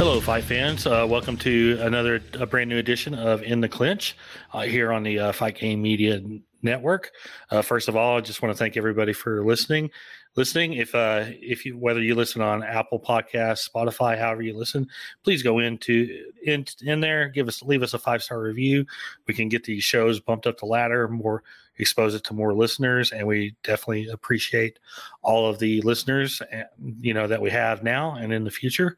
Hello, fight fans. Uh, welcome to another a brand new edition of In the Clinch uh, here on the uh, Fight Game Media Network. Uh, first of all, I just want to thank everybody for listening. Listening, if uh, if you whether you listen on Apple Podcasts, Spotify, however you listen, please go into in in there, give us leave us a five star review. We can get these shows bumped up the ladder, more expose it to more listeners, and we definitely appreciate all of the listeners, eh, you know, that we have now and in the future.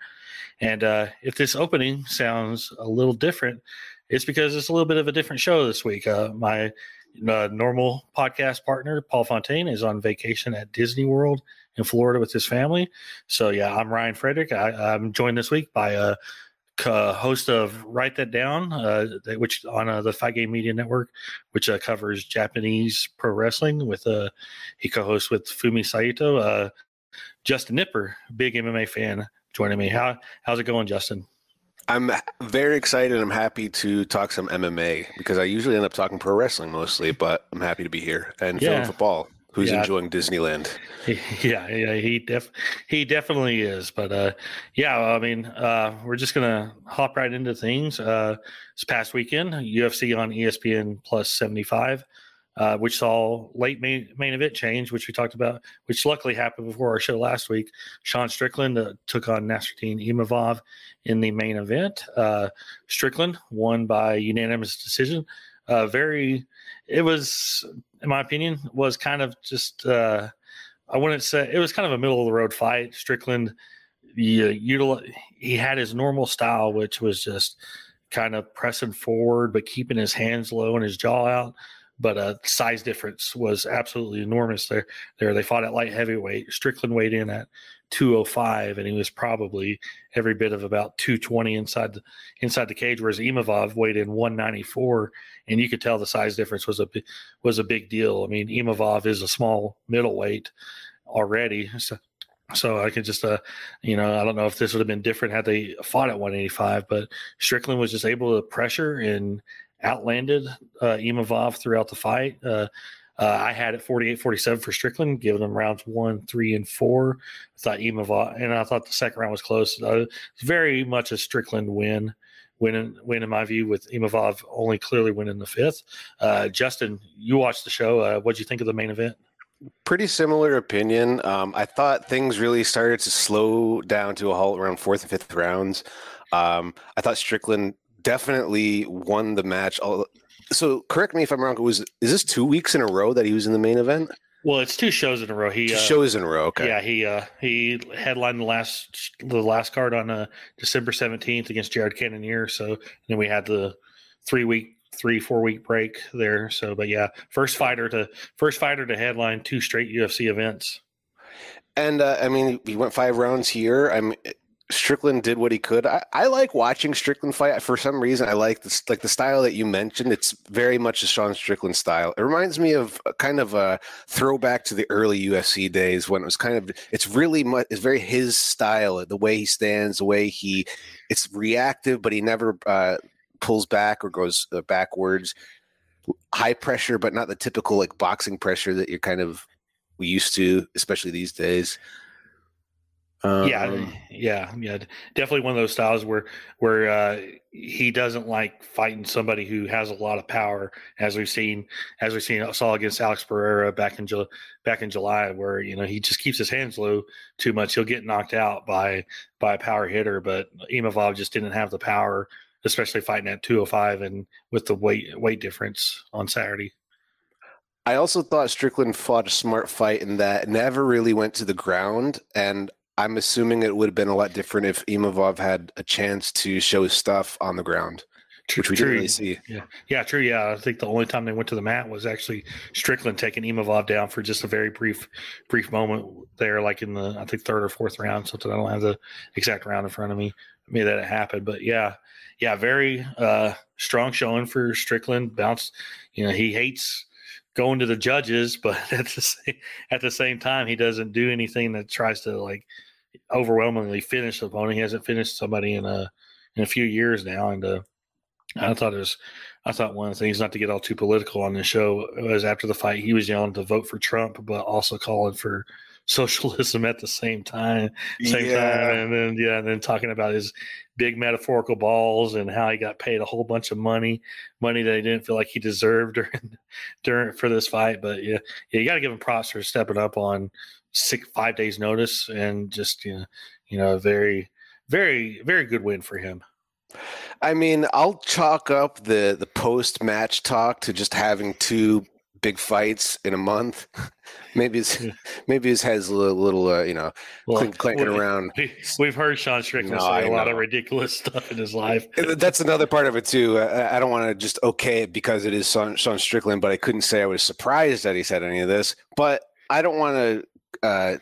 And uh, if this opening sounds a little different, it's because it's a little bit of a different show this week. Uh, my uh, normal podcast partner, Paul Fontaine, is on vacation at Disney World in Florida with his family. So, yeah, I'm Ryan Frederick. I, am joined this week by host of Write That Down, uh, which on uh, the Fight Game Media Network, which uh, covers Japanese pro wrestling. With uh, he co-hosts with Fumi Saito. Uh, Justin Nipper, big MMA fan joining me. How how's it going, Justin? I'm very excited. I'm happy to talk some MMA because I usually end up talking pro wrestling mostly, but I'm happy to be here and yeah. film football. Who's yeah. enjoying Disneyland? Yeah, yeah, he def he definitely is. But uh, yeah, I mean, uh, we're just gonna hop right into things. Uh, this past weekend, UFC on ESPN Plus seventy five uh, which saw late main, main event change, which we talked about, which luckily happened before our show last week. Sean Strickland uh, took on Nassourdine Imavov in the main event. Uh, Strickland won by unanimous decision. Uh, very, it was, in my opinion, was kind of just, uh, I wouldn't say, it was kind of a middle of the road fight. Strickland, he, uh, he had his normal style, which was just kind of pressing forward, but keeping his hands low and his jaw out but uh, size difference was absolutely enormous there. There, they fought at light heavyweight. Strickland weighed in at 205, and he was probably every bit of about 220 inside the inside the cage, whereas Imavov weighed in 194, and you could tell the size difference was a was a big deal. I mean, Imavov is a small middleweight already, so so I could just, uh, you know, I don't know if this would have been different had they fought at 185, but Strickland was just able to pressure and outlanded uh, Imavov throughout the fight. Uh, uh, I had it 48 47 for Strickland, giving them rounds one, three, and four. I thought Imavov, and I thought the second round was close. Uh, it's very much a Strickland win. Win win in my view, with Imavov only clearly winning the fifth. Uh, Justin, you watched the show. Uh, what do you think of the main event? Pretty similar opinion. Um, I thought things really started to slow down to a halt around fourth and fifth rounds. Um, I thought Strickland definitely won the match. So correct me if I'm wrong. Was is this two weeks in a row that he was in the main event? Well, it's two shows in a row. He two uh, shows in a row. Okay. Yeah, he uh, he headlined the last the last card on uh, December seventeenth against Jared Cannonier. So then we had the three week, three four week break there. So, but yeah, first fighter to first fighter to headline two straight UFC events. And uh, I mean, he went five rounds here. I'm Strickland did what he could. I, I, like watching Strickland fight. For some reason, I like this, like the style that you mentioned. It's very much a Sean Strickland style. It reminds me of a, kind of a throwback to the early UFC days when it was kind of. It's really much. It's very his style. The way he stands, the way he. It's reactive, but he never uh, pulls back or goes uh, backwards. High pressure, but not the typical like boxing pressure that you're kind of we used to, especially these days. Um, yeah, yeah, yeah. Definitely one of those styles where where uh, he doesn't like fighting somebody who has a lot of power, as we've seen as we've seen saw against Alex Pereira back in back in July, where you know he just keeps his hands low too much. He'll get knocked out by by a power hitter, but Imavov just didn't have the power, especially fighting at 205 and with the weight weight difference on Saturday. I also thought Strickland fought a smart fight in that never really went to the ground. And I'm assuming it would have been a lot different if Imavov had a chance to show his stuff on the ground, true, which we true. didn't really see. Yeah, yeah, true. Yeah, I think the only time they went to the mat was actually Strickland taking Imavov down for just a very brief, brief moment there, like in the I think third or fourth round. Something I don't have the exact round in front of me. Made that it happened, but yeah, yeah, very uh, strong showing for Strickland. Bounced, you know, he hates going to the judges, but at the same, at the same time, he doesn't do anything that tries to like overwhelmingly finished the opponent. He hasn't finished somebody in a in a few years now, and uh, I thought it was. I thought one of the things, not to get all too political on the show, was after the fight, he was yelling to vote for Trump, but also calling for socialism at the same time, same yeah. time, and then yeah, and then talking about his big metaphorical balls and how he got paid a whole bunch of money, money that he didn't feel like he deserved during during for this fight. But yeah, yeah you got to give him props for stepping up on six five days notice and just you know you know very very very good win for him. I mean, I'll chalk up the the post match talk to just having two big fights in a month. maybe his maybe his head's a little, little uh, you know well, clink, clinking we, around. We, have heard Sean Strickland no, say a lot of ridiculous stuff in his life. That's another part of it too. I, I don't want to just okay it because it is Sean, Sean Strickland, but I couldn't say I was surprised that he said any of this. But I don't want to. Uh,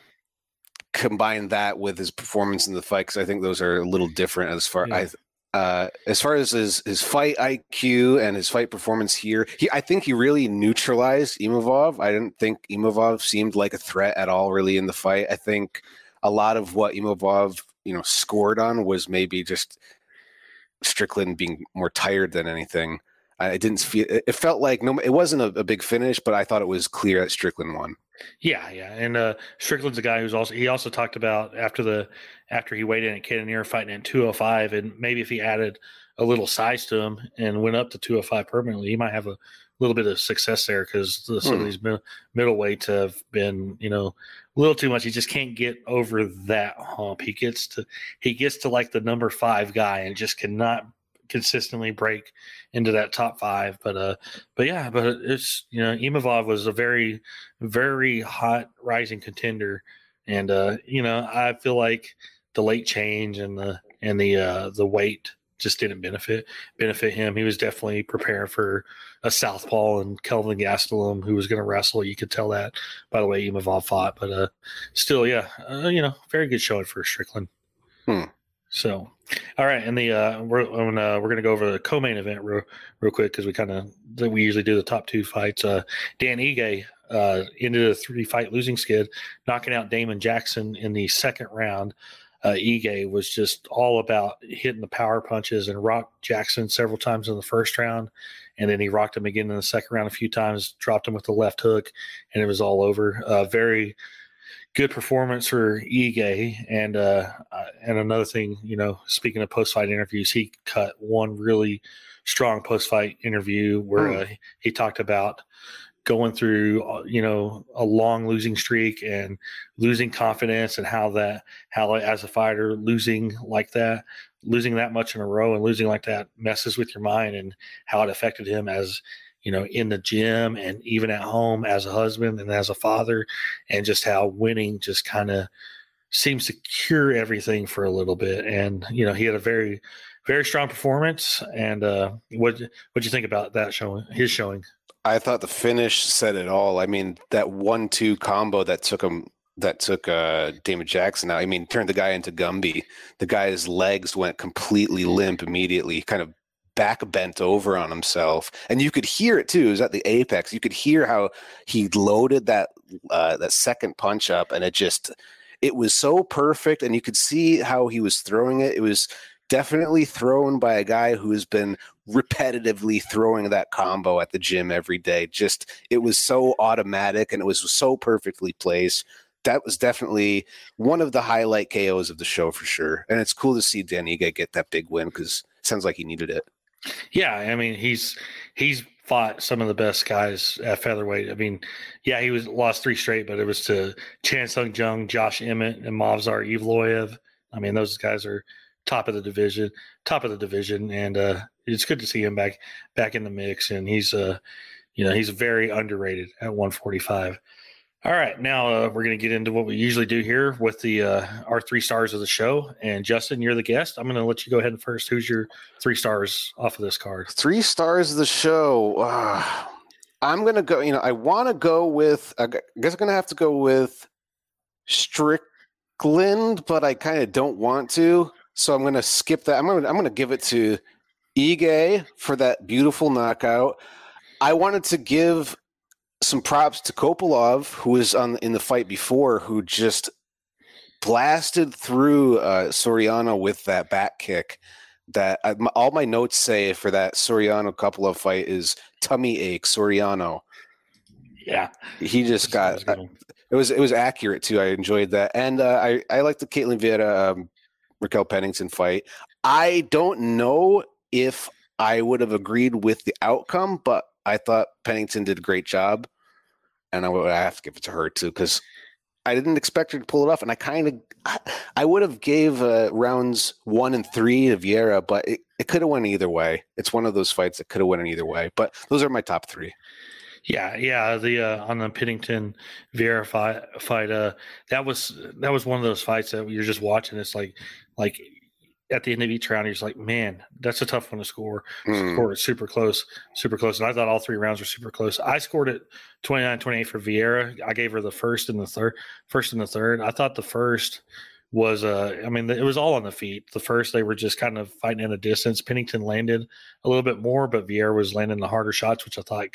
combine that with his performance in the fight because I think those are a little different as far yeah. I uh, as far as his, his fight IQ and his fight performance here, he I think he really neutralized Imavov. I didn't think Imavov seemed like a threat at all, really, in the fight. I think a lot of what Imavov you know, scored on was maybe just Strickland being more tired than anything. I didn't feel it felt like no, it wasn't a, a big finish, but I thought it was clear that Strickland won. Yeah, yeah, and uh, Strickland's a guy who's also he also talked about after the after he weighed in at Cannonier fighting at 205, and maybe if he added a little size to him and went up to 205 permanently, he might have a little bit of success there because the, some hmm. of these mid, middleweights have been you know a little too much. He just can't get over that hump. He gets to he gets to like the number five guy and just cannot consistently break into that top five. But uh, but yeah, but it's you know Imavov was a very very hot rising contender, and uh, you know I feel like the late change and the and the uh, the weight just didn't benefit benefit him. He was definitely preparing for a southpaw and Kelvin Gastelum who was going to wrestle. You could tell that by the way Imavov fought, but uh, still, yeah, uh, you know, very good showing for Strickland. Hmm. So, all right, and the uh, we're we're gonna go over the co-main event real real quick because we kind of we usually do the top two fights. Uh, Dan Ige uh, ended a three fight losing skid, knocking out Damon Jackson in the second round. Uh, Ige was just all about hitting the power punches and rocked Jackson several times in the first round, and then he rocked him again in the second round a few times, dropped him with the left hook, and it was all over. Uh, very good performance for Ige. And uh, uh, and another thing, you know, speaking of post fight interviews, he cut one really strong post fight interview where mm. uh, he talked about going through uh, you know a long losing streak and losing confidence and how that how as a fighter losing like that losing that much in a row and losing like that messes with your mind and how it affected him as you know, in the gym and even at home as a husband and as a father, and just how winning just kind of seems to cure everything for a little bit. And you know, he had a very, very strong performance. And uh, what what you think about that showing? His showing. I thought the finish said it all. I mean, that one-two combo that took him that took uh, Damon Jackson out. I mean, turned the guy into Gumby. The guy's legs went completely limp immediately. Kind of back bent over on himself, and you could hear it too. It was at the apex. You could hear how he loaded that uh, that second punch up, and it just it was so perfect, and you could see how he was throwing it. It was definitely thrown by a guy who has been repetitively throwing that combo at the gym every day. Just it was so automatic and it was so perfectly placed. That was definitely one of the highlight KOs of the show for sure. And it's cool to see Dan Ige get that big win because it sounds like he needed it. Yeah, I mean he's he's fought some of the best guys at featherweight. I mean, yeah, he was lost three straight, but it was to Chan Sung Jung, Josh Emmett, and Movsar Evloev. I mean, those guys are top of the division, top of the division, and uh, it's good to see him back back in the mix. And he's uh, you know, he's very underrated at 145. All right, now uh, we're going to get into what we usually do here with the uh, our three stars of the show. And Justin, you're the guest. I'm going to let you go ahead and first. Who's your three stars off of this card? Three stars of the show. Uh, I'm going to go. You know, I want to go with. I guess I'm going to have to go with Strickland, but I kind of don't want to. So I'm going to skip that. I'm going. I'm going to give it to Ige for that beautiful knockout. I wanted to give some props to Kopylov, who was on in the fight before, who just blasted through uh, Soriano with that back kick. That I, my, all my notes say for that Soriano Kopylov fight is tummy ache Soriano. Yeah, he just got. Uh, it was it was accurate too. I enjoyed that, and uh, I I like the Ketlen Vieira um, Raquel Pennington fight. I don't know if I would have agreed with the outcome, but I thought Pennington did a great job, and I would have to give it to her too because I didn't expect her to pull it off, and I kind of I would have gave uh, rounds one and three to Vieira, but it, it could have went either way. It's one of those fights that could have went either way. But those are my top three. Yeah, yeah. The uh, on the Pennington Vieira fight, fight uh, that was that was one of those fights that you're just watching. It's like like at the end of each round, you're like, man, that's a tough one to score. Mm. Score it super close, super close. And I thought all three rounds were super close. I scored it 29 28 for Vieira. I gave her the first and the third, first and the third. I thought the first was, uh, I mean, it was all on the feet. The first, they were just kind of fighting in a distance. Pennington landed a little bit more, but Vieira was landing the harder shots, which I thought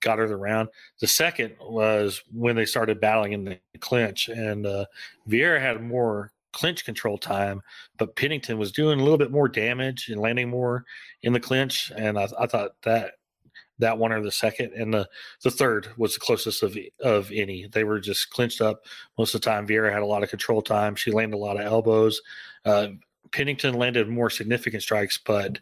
got her the round. The second was when they started battling in the clinch, and uh, Vieira had more clinch control time, but Pennington was doing a little bit more damage and landing more in the clinch. And I, I thought that that one or the second and the the third was the closest of of any. They were just clinched up most of the time. Vieira had a lot of control time. She landed a lot of elbows. Uh, Pennington landed more significant strikes, but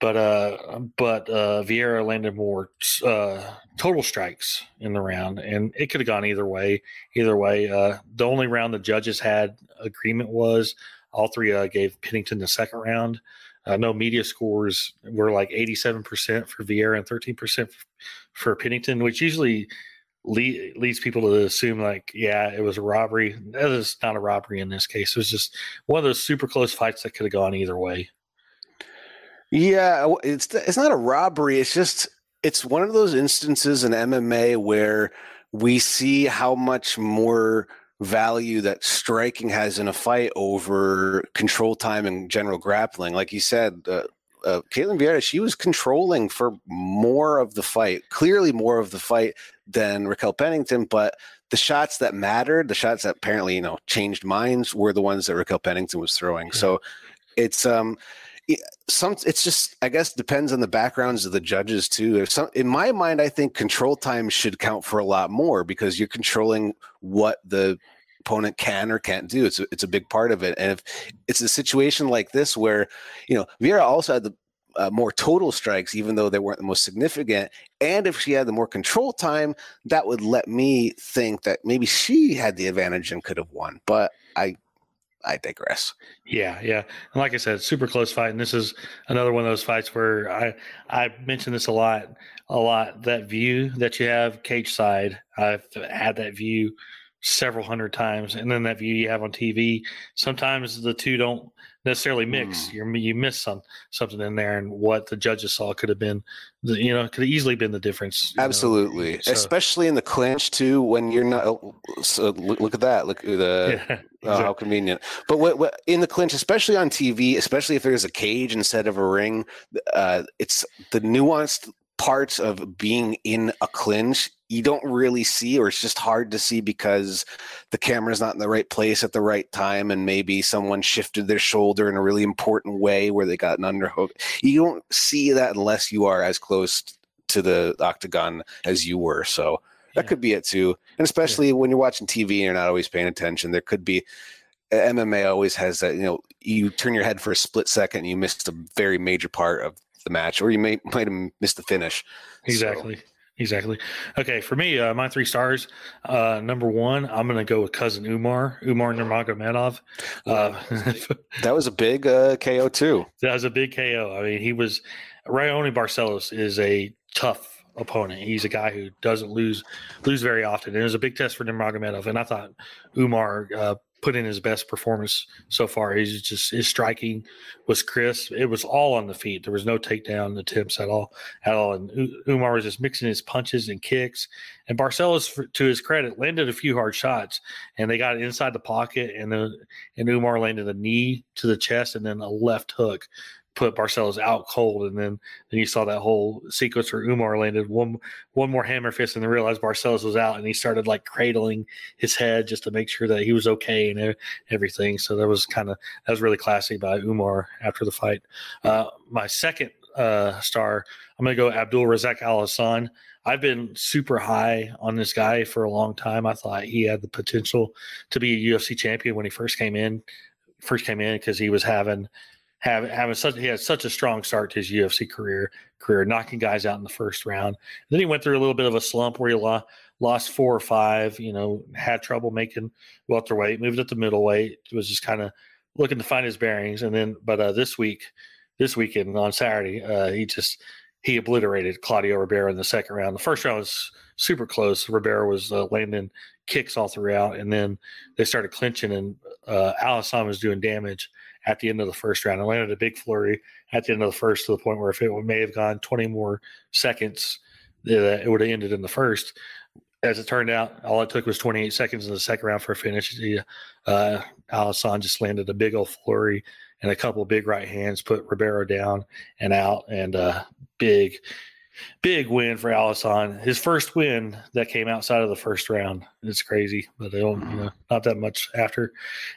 but uh, but uh, Vieira landed more uh, total strikes in the round, and it could have gone either way. Either way, uh, the only round the judges had agreement was all three uh, gave Pennington the second round. Uh, no media scores were like 87% for Vieira and 13% for Pennington, which usually lead, leads people to assume like, yeah, it was a robbery. That is not a robbery in this case. It was just one of those super close fights that could have gone either way. Yeah, it's it's not a robbery. It's just it's one of those instances in MMA where we see how much more value that striking has in a fight over control time and general grappling. Like you said, uh, uh, Ketlen Vieira, she was controlling for more of the fight, clearly more of the fight than Raquel Pennington, but the shots that mattered, the shots that apparently, you know, changed minds were the ones that Raquel Pennington was throwing. So it's um some it's just i guess depends on the backgrounds of the judges too if some in my mind i think control time should count for a lot more because you're controlling what the opponent can or can't do it's a, it's a big part of it and if it's a situation like this where you know Vieira also had the uh, more total strikes, even though they weren't the most significant. And if she had the more control time, that would let me think that maybe she had the advantage and could have won. But I I digress. Yeah, yeah. And like I said, super close fight. And this is another one of those fights where I I mentioned this a lot, a lot. That view that you have cage side, I've had that view several hundred times, and then that view you have on TV. Sometimes the two don't necessarily mix. Mm. You you miss some something in there, and what the judges saw could have been, the, you know, could have easily been the difference. Absolutely, so, especially in the clinch too. When you're not, oh, so look, look at that. Look at the yeah, exactly. oh, how convenient. But what, what, in the clinch, especially on TV, especially if there's a cage instead of a ring, uh, it's the nuanced parts of being in a clinch you don't really see or it's just hard to see because the camera's not in the right place at the right time and maybe someone shifted their shoulder in a really important way where they got an underhook you don't see that unless you are as close to the octagon as you were so that yeah. could be it too and especially yeah. when you're watching tv and you're not always paying attention there could be uh, mma always has that you know you turn your head for a split second and you missed a very major part of the match, or you may might have missed the finish. Exactly. So. Exactly. Okay, for me, uh, my three stars. Uh, number one, I'm going to go with cousin Umar, Umar Nurmagomedov. Uh, that was a big uh, KO too. That was a big KO. I mean, he was Raoni Barcelos is a tough opponent. He's a guy who doesn't lose lose very often. And it was a big test for Nurmagomedov, and I thought Umar uh, put in his best performance so far. He's just his striking was crisp. It was all on the feet. There was no takedown attempts at all, at all. And Umar was just mixing his punches and kicks. And Barcelos, to his credit, landed a few hard shots, and they got inside the pocket, and then and Umar landed a knee to the chest and then a left hook put Barcelos out cold, and then then you saw that whole sequence where Umar landed one one more hammer fist, and then realized Barcelos was out, and he started like cradling his head just to make sure that he was okay and everything. So that was kind of that was really classy by Umar after the fight. Uh, my second uh, star, I'm gonna go Abdul Razak Al Hassan. I've been super high on this guy for a long time. I thought he had the potential to be a UFC champion when he first came in, first came in because he was having having having such he had such a strong start to his UFC career career, knocking guys out in the first round. And then he went through a little bit of a slump where he lost lost four or five. You know, had trouble making welterweight, moved up to middleweight. Was just kind of looking to find his bearings. And then, but uh, this week, this weekend on Saturday, uh, he just he obliterated Claudio Ribeiro in the second round. The first round was super close. Ribeiro was uh, landing kicks all throughout, and then they started clinching, and uh, Alhassan was doing damage at the end of the first round. I landed a big flurry at the end of the first to the point where if it may have gone 20 more seconds, it would have ended in the first. As it turned out, all it took was 28 seconds in the second round for a finish. Uh, Alhassan just landed a big old flurry and a couple big right hands, put Ribeiro down and out, and uh, big big win for Alhassan. His first win that came outside of the first round. It's crazy, but they don't, you know, not that much after.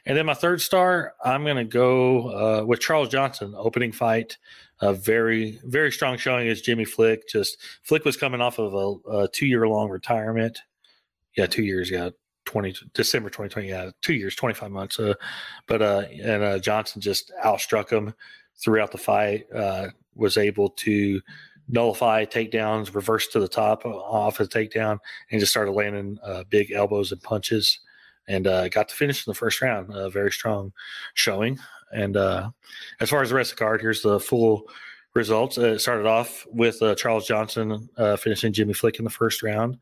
And then my third star, I'm going to go uh, with Charles Johnson, opening fight. A very, very strong showing as Jimmy Flick. Just Flick was coming off of a, a two year long retirement. Yeah, two years. Yeah, 20 December 2020. Yeah, two years, 25 months. Uh, but uh, and uh, Johnson just outstruck him throughout the fight. Uh, was able to nullify takedowns, reverse to the top uh, off a takedown, and just started landing uh, big elbows and punches, and uh, got to finish in the first round. A very strong showing. And uh, as far as the rest of the card, here's the full results. Uh, it started off with uh, Charles Johnson finishing Jimmy Flick in the first round.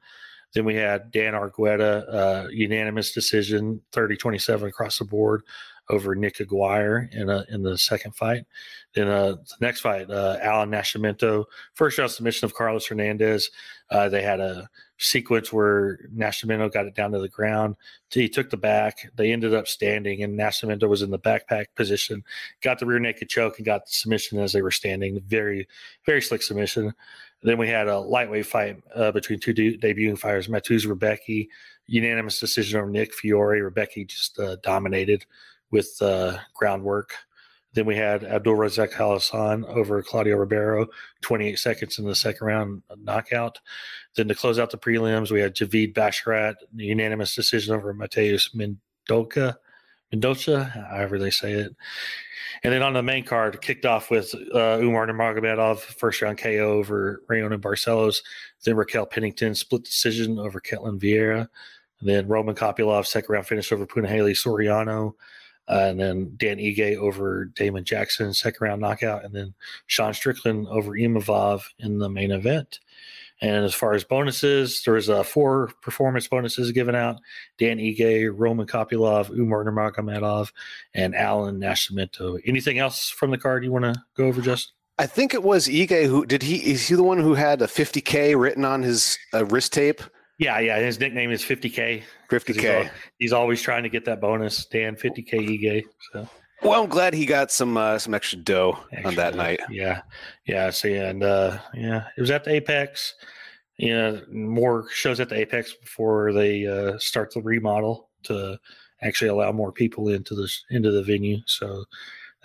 Then we had Dan Argueta, unanimous decision, 30-27 across the board over Nick Aguirre in a, in the second fight. Then uh, the next fight, uh, Alan Nascimento, first round submission of Carlos Hernandez. Uh, they had a sequence where Nascimento got it down to the ground. He took the back. They ended up standing, and Nascimento was in the backpack position, got the rear naked choke, and got the submission as they were standing. Very, very slick submission. Then we had a lightweight fight uh, between two de- debuting fighters, Mateusz Rebecki, unanimous decision over Nick Fiore. Rebecki just uh, dominated with uh, groundwork. Then we had Abdul Razak Alhassan over Claudio Ribeiro, 28 seconds in the second round knockout. Then to close out the prelims, we had Javid Basharat, unanimous decision over Mateus Mendoca, Mendoza, however they say it. And then on the main card, kicked off with uh, Umar Nurmagomedov, first round KO over Raoni Barcelos. Then Raquel Pennington, split decision over Ketlen Vieira. And then Roman Kopylov, second round finish over Punahele Soriano. Uh, and then Dan Ige over Damon Jackson, second round knockout, and then Sean Strickland over Imavov in the main event. And as far as bonuses, there was uh, four performance bonuses given out: Dan Ige, Roman Kopylov, Umar Nurmagomedov, and Alan Nascimento. Anything else from the card you want to go over, Justin? I think it was Ige who did he is he the one who had a 50k written on his uh, wrist tape? Yeah, yeah. His nickname is 50K. 50K. He's, he's, always trying to get that bonus. Dan 50K Ige. So. Well, I'm glad he got some uh, some extra dough extra on that dough. night. Yeah, yeah. So yeah, and uh, yeah, it was at the Apex. You know, more shows at the Apex before they uh, start the remodel to actually allow more people into the into the venue. So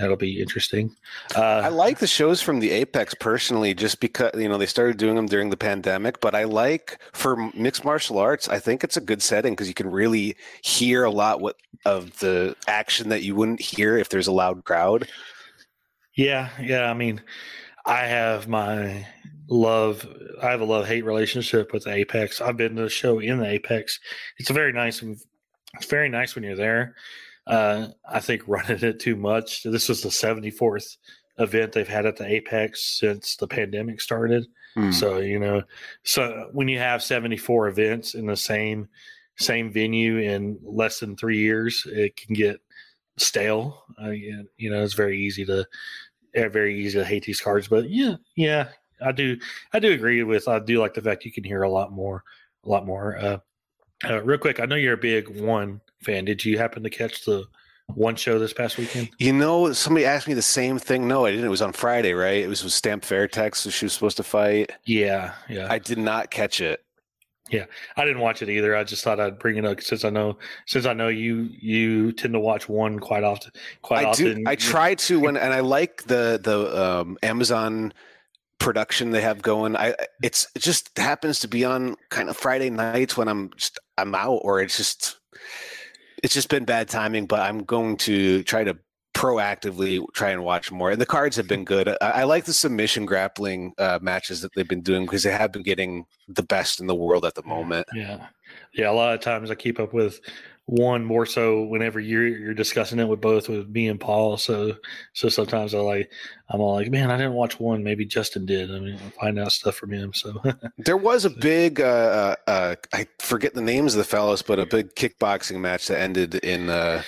that'll be interesting. Uh, I like the shows from the Apex personally, just because you know they started doing them during the pandemic. But I like for mixed martial arts, I think it's a good setting because you can really hear a lot what of the action that you wouldn't hear if there's a loud crowd. Yeah, yeah. I mean, I have my love. I have a love hate relationship with Apex. I've been to the show in the Apex. It's a very nice. It's very nice when you're there uh, I think running it too much. This was the 74th event they've had at the Apex since the pandemic started. Mm. So you know, so when you have 74 events in the same same venue in less than three years, it can get stale. Uh, you know, it's very easy to very easy to hate these cards. But yeah, yeah, I do I do agree with I do like the fact you can hear a lot more a lot more. Uh, uh, real quick, I know you're a big one fan. Did you happen to catch the one show this past weekend? You know, somebody asked me the same thing. No, I didn't. It was on Friday, right? It was with Stamp Fairtex. So she was supposed to fight. Yeah, yeah. I did not catch it. Yeah, I didn't watch it either. I just thought I'd bring it up since I know since I know you you tend to watch one quite often. Quite I often. Do, I try to when and I like the the um, Amazon production they have going. I it's it just happens to be on kind of Friday nights when I'm just I'm out or it's just it's just been bad timing, but I'm going to try to proactively try and watch more. And the cards have been good. I, I like the submission grappling uh, matches that they've been doing because they have been getting the best in the world at the moment. Yeah, yeah. A lot of times I keep up with one more so whenever you're you're discussing it with both with me and Paul. So so sometimes I like I'm all like, man, I didn't watch one. Maybe Justin did. I mean, I find out stuff from him. So there was a big uh, uh, uh, I forget the names of the fellows, but a big kickboxing match that ended in uh,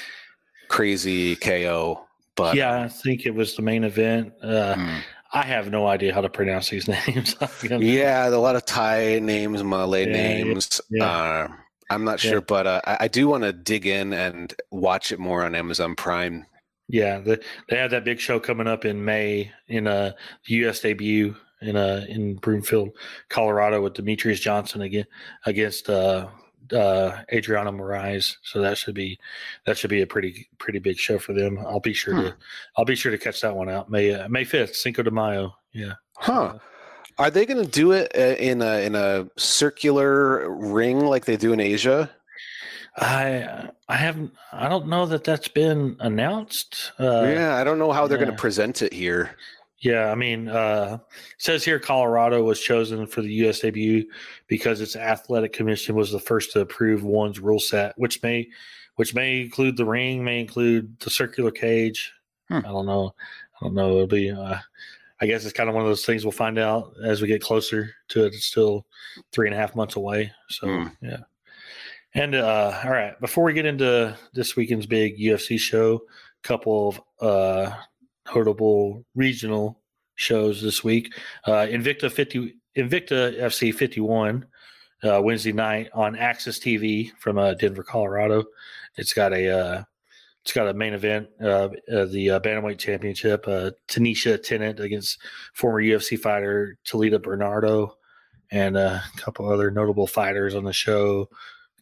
crazy KO. But yeah, I think it was the main event. Uh, hmm. I have no idea how to pronounce these names. yeah, a lot of Thai names, Malay yeah, names. Yeah. Uh, I'm not sure, yeah. but uh, I, I, do want to dig in and watch it more on Amazon Prime. Yeah, the, they have that big show coming up in May in uh, the U.S. debut in uh, in Broomfield, Colorado, with Demetrious Johnson again against uh, uh, Adriano Moraes. So that should be that should be a pretty pretty big show for them. I'll be sure hmm. to I'll be sure to catch that one out May uh, May fifth, Cinco de Mayo. Yeah. Huh. Are they going to do it uh, in a in a circular ring like they do in Asia? I I haven't I don't know that that's been announced. Uh, yeah, I don't know how they're yeah. going to present it here. Yeah, I mean, uh, says here Colorado was chosen for the U.S. debut because its athletic commission was the first to approve one's rule set, which may which may include the ring, may include the circular cage. Hmm. I don't know. I don't know. It'll be. Uh, I guess it's kind of one of those things we'll find out as we get closer to it. It's still three and a half months away. So mm. yeah. And uh, all right, before we get into this weekend's big UFC show, a couple of uh, notable regional shows this week. Uh, Invicta fifty, Invicta FC fifty one, uh, Wednesday night on AXS TV from uh, Denver, Colorado. It's got a uh, it's got a main event, uh, uh, the uh, bantamweight championship. Uh, Taneisha Tennant against former UFC fighter Talita Bernardo, and uh, a couple other notable fighters on the show.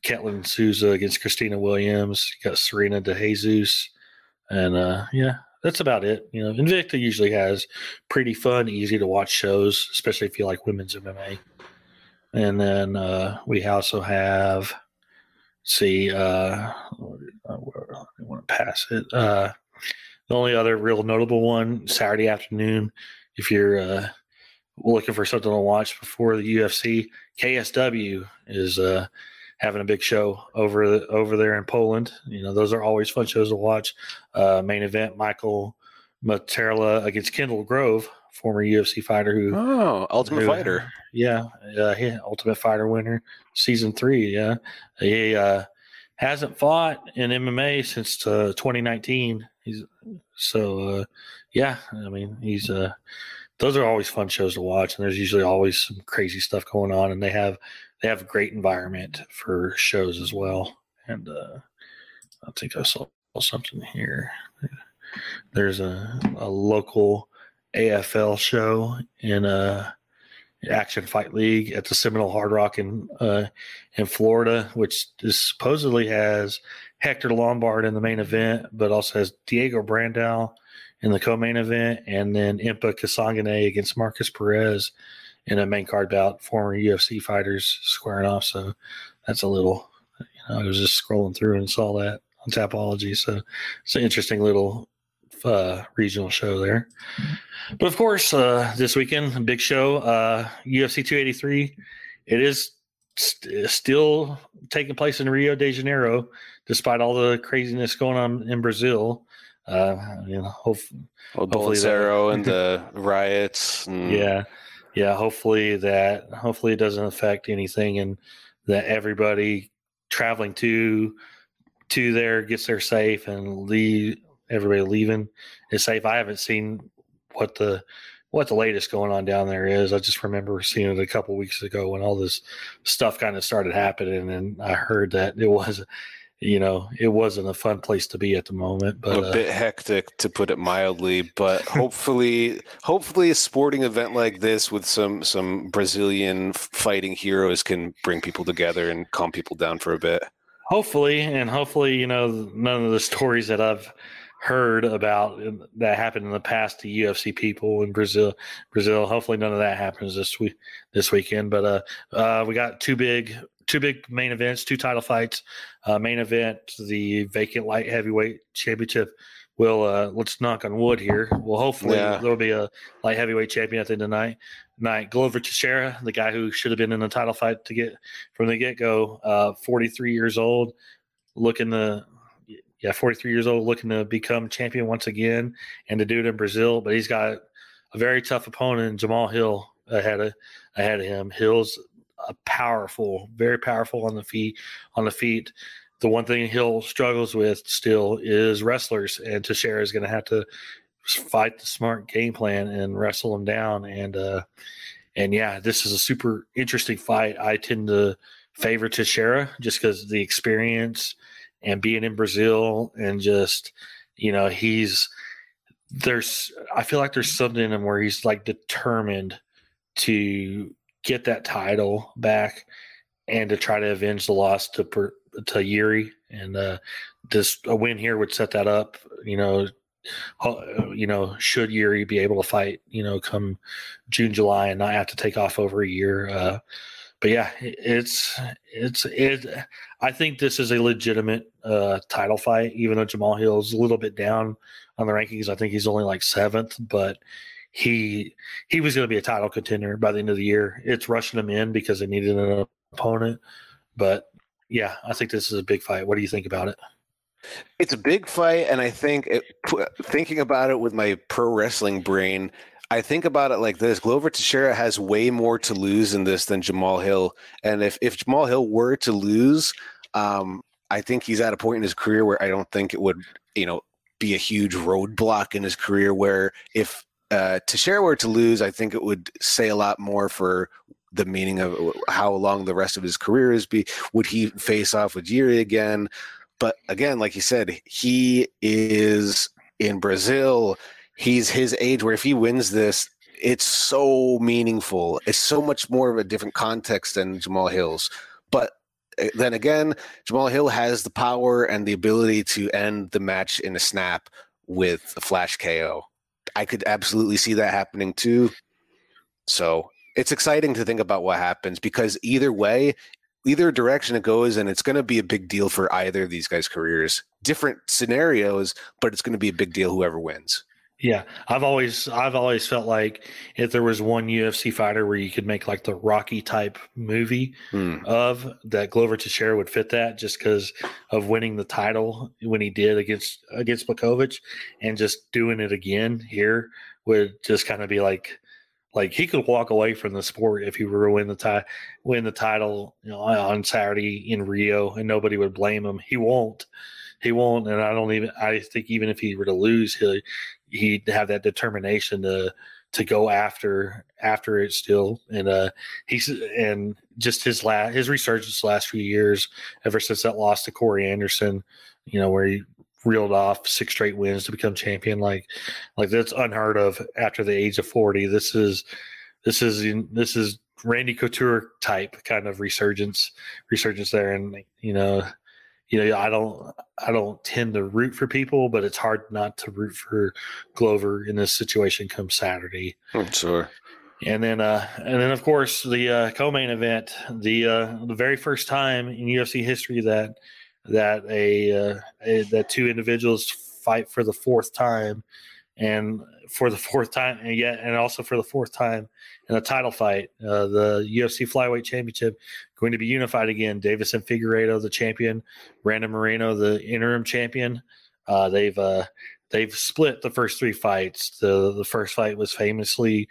Ketlen Souza against Christina Williams. You got Serena De Jesus, and uh, yeah, that's about it. You know, Invicta usually has pretty fun, easy to watch shows, especially if you like women's MMA. And then uh, we also have see uh, pass it. Uh, the only other real notable one Saturday afternoon, if you're uh, looking for something to watch before the UFC, KSW is uh, having a big show over the, over there in Poland. You know, those are always fun shows to watch. Uh, main event: Michael Materla against Kendall Grove, former UFC fighter who oh Ultimate who, Fighter, yeah, uh, he, Ultimate Fighter winner, season three. Yeah, he uh, hasn't fought in MMA since uh, 2019. He's so uh, yeah. I mean, he's uh, those are always fun shows to watch, and there's usually always some crazy stuff going on, and they have they have a great environment for shows as well. And uh, I think I saw something here. There's a, a local AFL show in uh, Action Fight League at the Seminole Hard Rock in uh, in Florida, which is supposedly has Hector Lombard in the main event, but also has Diego Brandao in the co-main event, and then Impa Kasanganay against Markus Perez in a main card bout. Former UFC fighters squaring off, so that's a little. You know, I was just scrolling through and saw that on Tapology, so it's an interesting little uh, regional show there. But of course, uh, this weekend, big show, uh, UFC 283. It is st- still taking place in Rio de Janeiro, despite all the craziness going on in Brazil. Uh, you know, hope, well, hopefully Bolsonaro and the riots. And... Yeah, yeah. Hopefully that hopefully it doesn't affect anything, and that everybody traveling to to there gets there safe and leave everybody leaving is safe. I haven't seen what the what the latest going on down there is. I just remember seeing it a couple weeks ago when all this stuff kind of started happening, and I heard that it was, you know, it wasn't a fun place to be at the moment. But a uh, bit hectic, to put it mildly. But hopefully, hopefully, a sporting event like this with some some Brazilian fighting heroes can bring people together and calm people down for a bit. Hopefully, and hopefully, you know, none of the stories that I've heard about that happened in the past to UFC people in Brazil. Brazil. Hopefully, none of that happens this week this weekend. But uh, uh, we got two big two big main events, two title fights. Uh, main event, the vacant light heavyweight championship we'll uh, let's knock on wood here. Well, hopefully Yeah. there'll be a light heavyweight champion at the end of the night. Night Glover Teixeira, the guy who should have been in the title fight to get from the get go, uh, 43 years old, looking to yeah, 43 years old, looking to become champion once again and to do it in Brazil. But he's got a very tough opponent, Jamal Hill, ahead of ahead of him. Hill's a powerful, very powerful on the feet. On the feet, the one thing Hill struggles with still is wrestlers, and Teixeira is going to have to fight the smart game plan and wrestle him down. And uh, and yeah, this is a super interesting fight. I tend to favor Teixeira just because the experience and being in Brazil and just you know he's there's I feel like there's something in him where he's like determined to get that title back and to try to avenge the loss to to Yuri. And uh just a win here would set that up you know you know should Yuri be able to fight you know come June July and not have to take off over a year uh but yeah it's it's it I think this is a legitimate uh title fight even though Jamal Hill's a little bit down on the rankings I think he's only like seventh but he he was going to be a title contender by the end of the year. It's rushing him in because they needed an opponent. But yeah, I think this is a big fight. What do you think about it? It's a big fight, and I think it, thinking about it with my pro wrestling brain, I think about it like this: Glover Teixeira has way more to lose in this than Jamal Hill, and if if Jamal Hill were to lose, um, I think he's at a point in his career where I don't think it would, you know, be a huge roadblock in his career. Where if uh, Teixeira were to lose, I think it would say a lot more for the meaning of how long the rest of his career is. Be would he face off with Yuri again? But again, like you said, he is in Brazil. He's his age where if he wins this, it's so meaningful. It's so much more of a different context than Jamal Hill's. But uh, then again, Jamal Hill has the power and the ability to end the match in a snap with a flash KO. I could absolutely see that happening too. So it's exciting to think about what happens because either way, either direction it goes, and it's going to be a big deal for either of these guys' careers. Different scenarios, but it's going to be a big deal whoever wins. Yeah, I've always I've always felt like if there was one UFC fighter where you could make like the Rocky type movie Hmm. of that Glover Teixeira would fit that just because of winning the title when he did against against Blachowicz and just doing it again here would just kind of be like like he could walk away from the sport if he were to win the ti- win the title you know, on Saturday in Rio and nobody would blame him. He won't. He won't, and I don't even. I think even if he were to lose, he he'd have that determination to to go after after it still. And uh, he's and just his last his resurgence last few years, ever since that loss to Corey Anderson, you know, where he reeled off six straight wins to become champion. Like like that's unheard of after the age of forty. This is this is this is Randy Couture type kind of resurgence resurgence there, and you know you know, I don't, I don't tend to root for people, but it's hard not to root for Glover in this situation come Saturday. Sure. And then, uh, and then of course the uh, co-main event, the uh, the very first time in UFC history that that a, uh, a that two individuals fight for the fourth time, and for the fourth time, and yet, and also for the fourth time in a title fight, uh, the UFC Flyweight Championship going to be unified again. Deiveson Figueiredo, the champion, Brandon Moreno, the interim champion. Uh, they've uh, they've split the first three fights. The the first fight was famously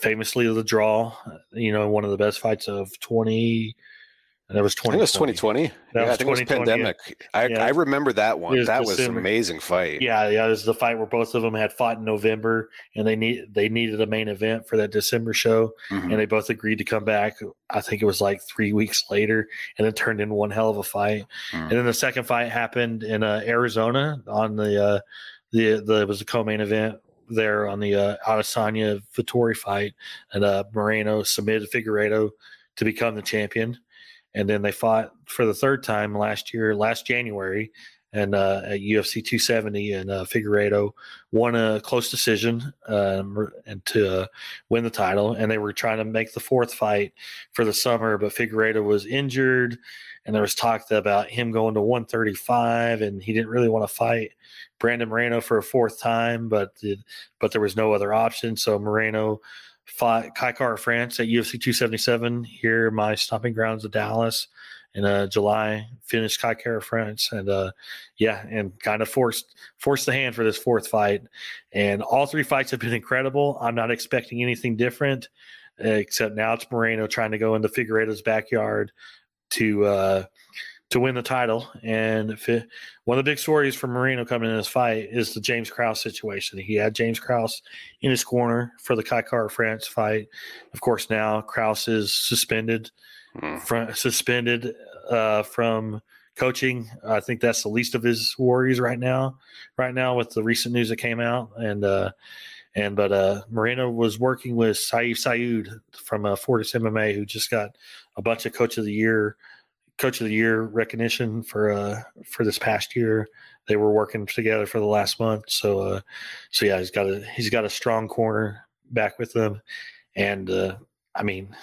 famously the draw. You know, one of the best fights of twenty. That was I think twenty. it was 2020. That yeah, was I think it was pandemic. I, Yeah. I remember that one. Was that was an amazing fight. Yeah, yeah, it was the fight where both of them had fought in November, and they need they needed a main event for that December show, Mhm. and they both agreed to come back. I think it was like three weeks later, and it turned into one hell of a fight. Mm. And then the second fight happened in uh, Arizona on the uh, the the it was a co-main event there on the uh, Adesanya Vettori fight, and uh, Moreno submitted Figueiredo to become the champion. And then they fought for the third time last year, last January, and uh, at UFC 270, and uh, Figueiredo won a close decision um, and to uh, win the title. And they were trying to make the fourth fight for the summer, but Figueiredo was injured, and there was talk about him going to 135, and he didn't really want to fight Brandon Moreno for a fourth time, but but there was no other option. So Moreno fought Kai Kara-France at UFC 277 here, my stomping grounds of Dallas in uh, July. Finished Kai Kara-France, and uh, yeah, and kind of forced forced the hand for this fourth fight. And all three fights have been incredible. I'm not expecting anything different, except now it's Moreno trying to go into Figueiredo's backyard to uh, to win the title. And it, one of the big stories for Moreno coming in this fight is the James Krause situation. He had James Krause in his corner for the Kai Kara-France fight. Of course, now Krause is suspended mm. from suspended uh, from coaching. I think that's the least of his worries right now. Right now, with the recent news that came out, and uh, and but uh, Moreno was working with Sayif Saud from uh, Fortis MMA, who just got a bunch of Coach of the Year coach of the year recognition for uh for this past year. They were working together for the last month. So uh so yeah, he's got a he's got a strong corner back with them. And uh I mean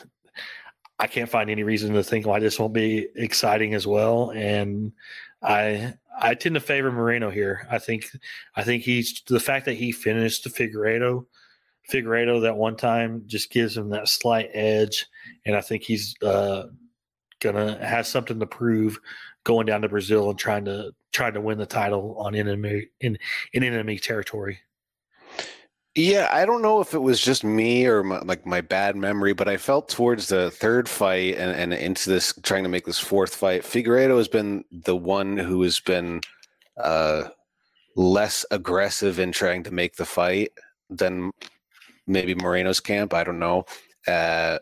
I can't find any reason to think why this won't be exciting as well. And I I tend to favor Moreno here. I think I think he's the fact that he finished the Figueiredo Figueiredo that one time just gives him that slight edge, and I think he's uh, gonna has something to prove going down to Brazil and trying to trying to win the title on enemy in in enemy territory. Yeah, I don't know if it was just me or my, like my bad memory, but I felt towards the third fight and, and into this trying to make this fourth fight, Figueiredo has been the one who has been uh, less aggressive in trying to make the fight than maybe Moreno's camp. I don't know. Uh,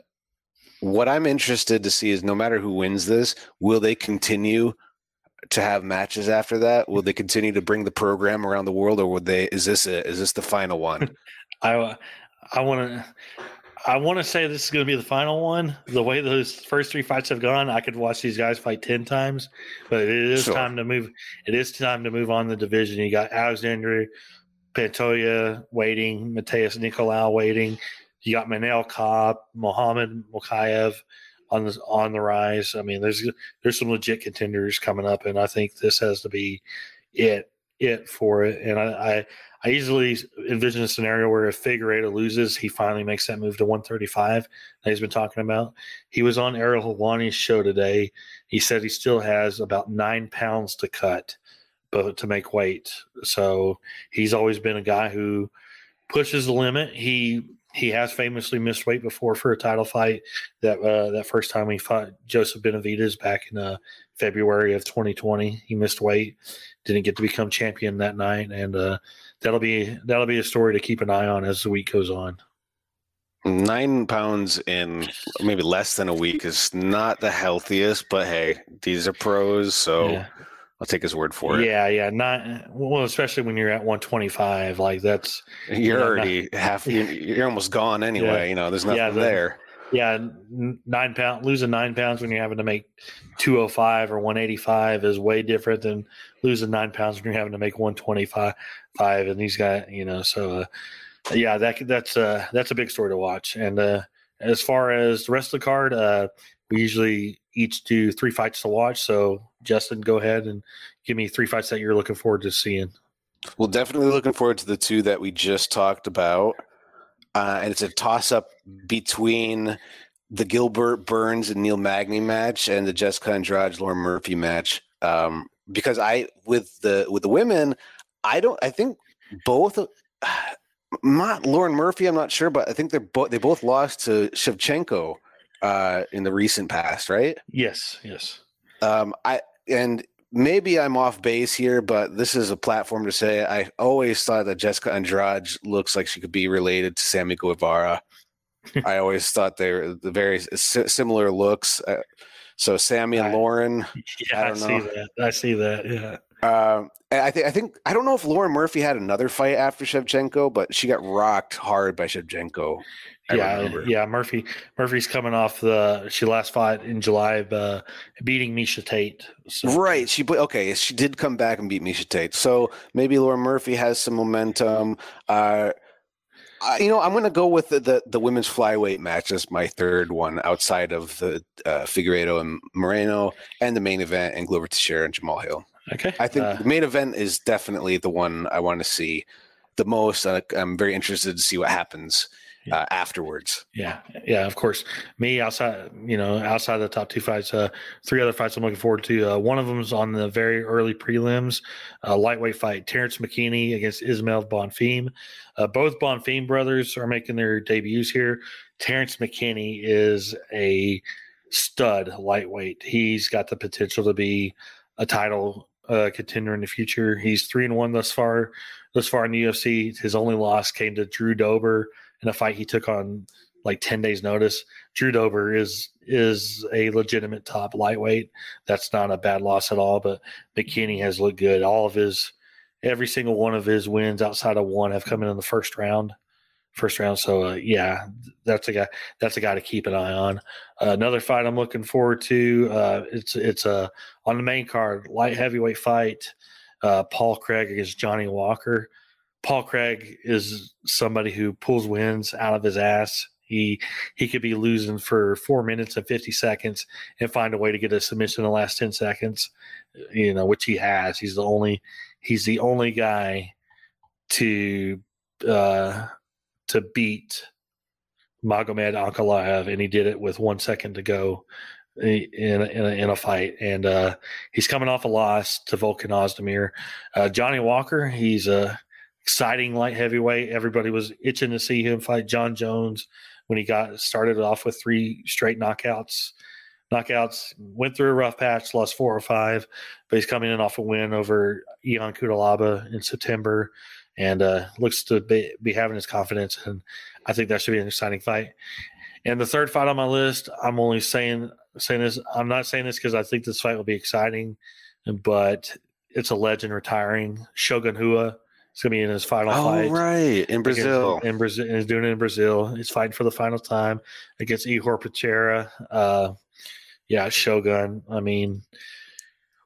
what I'm interested to see is no matter who wins this, will they continue to have matches after that? Will they continue to bring the program around the world, or would they? Is this a, is this the final one? I I want to. I want to say this is going to be the final one. The way those first three fights have gone, I could watch these guys fight ten times. But it is sure. time to move. It is time to move on the division. You got Alexandre Pantoja waiting, Matheus Nicolau waiting. You got Manel Kape, Mohammed Mokaev on the on the rise. I mean, there's there's some legit contenders coming up, and I think this has to be it it for it. And I I, I easily envision a scenario where if Figueiredo loses, he finally makes that move to 135 that he's been talking about. He was on Ariel Helwani's show today. He said he still has about nine pounds to cut, but to make weight. So he's always been a guy who pushes the limit. He he has famously missed weight before for a title fight. That uh, that first time he fought Joseph Benavidez back in uh, February of 2020, he missed weight, didn't get to become champion that night, and uh, that'll be that'll be a story to keep an eye on as the week goes on. Nine pounds in maybe less than a week is not the healthiest, but hey, these are pros, so. Yeah. I'll take his word for it. Yeah, yeah, not well, especially when you're at 125. Like that's you're, you're already not, half. You're, you're, almost gone anyway. Yeah. You know, there's nothing yeah, the, there. Yeah, nine pound losing nine pounds when you're having to make 205 or 185 is way different than losing nine pounds when you're having to make 125. Five and these guys, you know, so uh, yeah, that that's uh, that's a big story to watch. And uh, as far as the rest of the card, uh, we usually each do three fights to watch. So, Justin, go ahead and give me three fights that you're looking forward to seeing. Well, definitely looking forward to the two that we just talked about. Uh, and it's a toss up between the Gilbert Burns and Neil Magny match and the Jessica Andrade Lauren Murphy match. Um, because I with the with the women, I don't. I think both. Not Lauren Murphy, I'm not sure, but I think they're both they both lost to Shevchenko uh, in the recent past, right? Yes, yes. Um, I and maybe I'm off base here, but this is a platform to say I always thought that Jessica Andrade looks like she could be related to Sammy Guevara. I always thought they were the very similar looks. Uh, so Sammy and I, Lauren, yeah, I, I see that. I see that. Yeah. Um, I think I think I don't know if Lauren Murphy had another fight after Shevchenko, but she got rocked hard by Shevchenko. I yeah, remember. yeah. Murphy Murphy's coming off the she last fought in July, uh, beating Miesha Tate. So. Right. She okay. She did come back and beat Miesha Tate. So maybe Lauren Murphy has some momentum. Uh, I, you know, I'm going to go with the, the, the women's flyweight match as my third one outside of the uh, Figueiredo and Moreno, and the main event and Glover Teixeira and Jamal Hill. Okay. I think uh, the main event is definitely the one I want to see the most. Uh, I'm very interested to see what happens yeah. uh, afterwards. Yeah, yeah, of course. Me outside, you know, outside the top two fights, uh, three other fights I'm looking forward to. Uh, one of them is on the very early prelims, uh, lightweight fight, Terrence McKinney against Ismael Bonfim. Uh, both Bonfim brothers are making their debuts here. Terrence McKinney is a stud lightweight. He's got the potential to be a title uh, contender in the future. He's three and one thus far. Thus far in the UFC, his only loss came to Drew Dober in a fight he took on like 10 days notice. Drew Dober is is a legitimate top lightweight. That's not a bad loss at all, but McKinney has looked good. All of his every single one of his wins outside of one have come in in the first round. First round, so uh, yeah, that's a guy. That's a guy to keep an eye on. Uh, another fight I'm looking forward to. Uh, it's it's a uh, on the main card light heavyweight fight. Uh, Paul Craig against Johnny Walker. Paul Craig is somebody who pulls wins out of his ass. He he could be losing for four minutes and fifty seconds and find a way to get a submission in the last ten seconds. You know, which he has. He's the only he's the only guy to uh, to beat Magomed Ankalaev, and he did it with one second to go in in a, in a fight. And uh, he's coming off a loss to Volkan Oezdemir. Uh, Johnny Walker, he's a exciting light heavyweight. Everybody was itching to see him fight Jon Jones when he got started off with three straight knockouts. Knockouts went through a rough patch, lost four or five, but he's coming in off a win over Ion Cutelaba in September, and uh, looks to be, be having his confidence. And I think that should be an exciting fight. And the third fight on my list, I'm only saying saying this. I'm not saying this because I think this fight will be exciting, but it's a legend retiring. Shogun Rua He's gonna be in his final oh, fight. right, in Brazil. in Brazil, he's doing it in Brazil. He's fighting for the final time against Ihor Potieria. Uh, yeah, Shogun. I mean,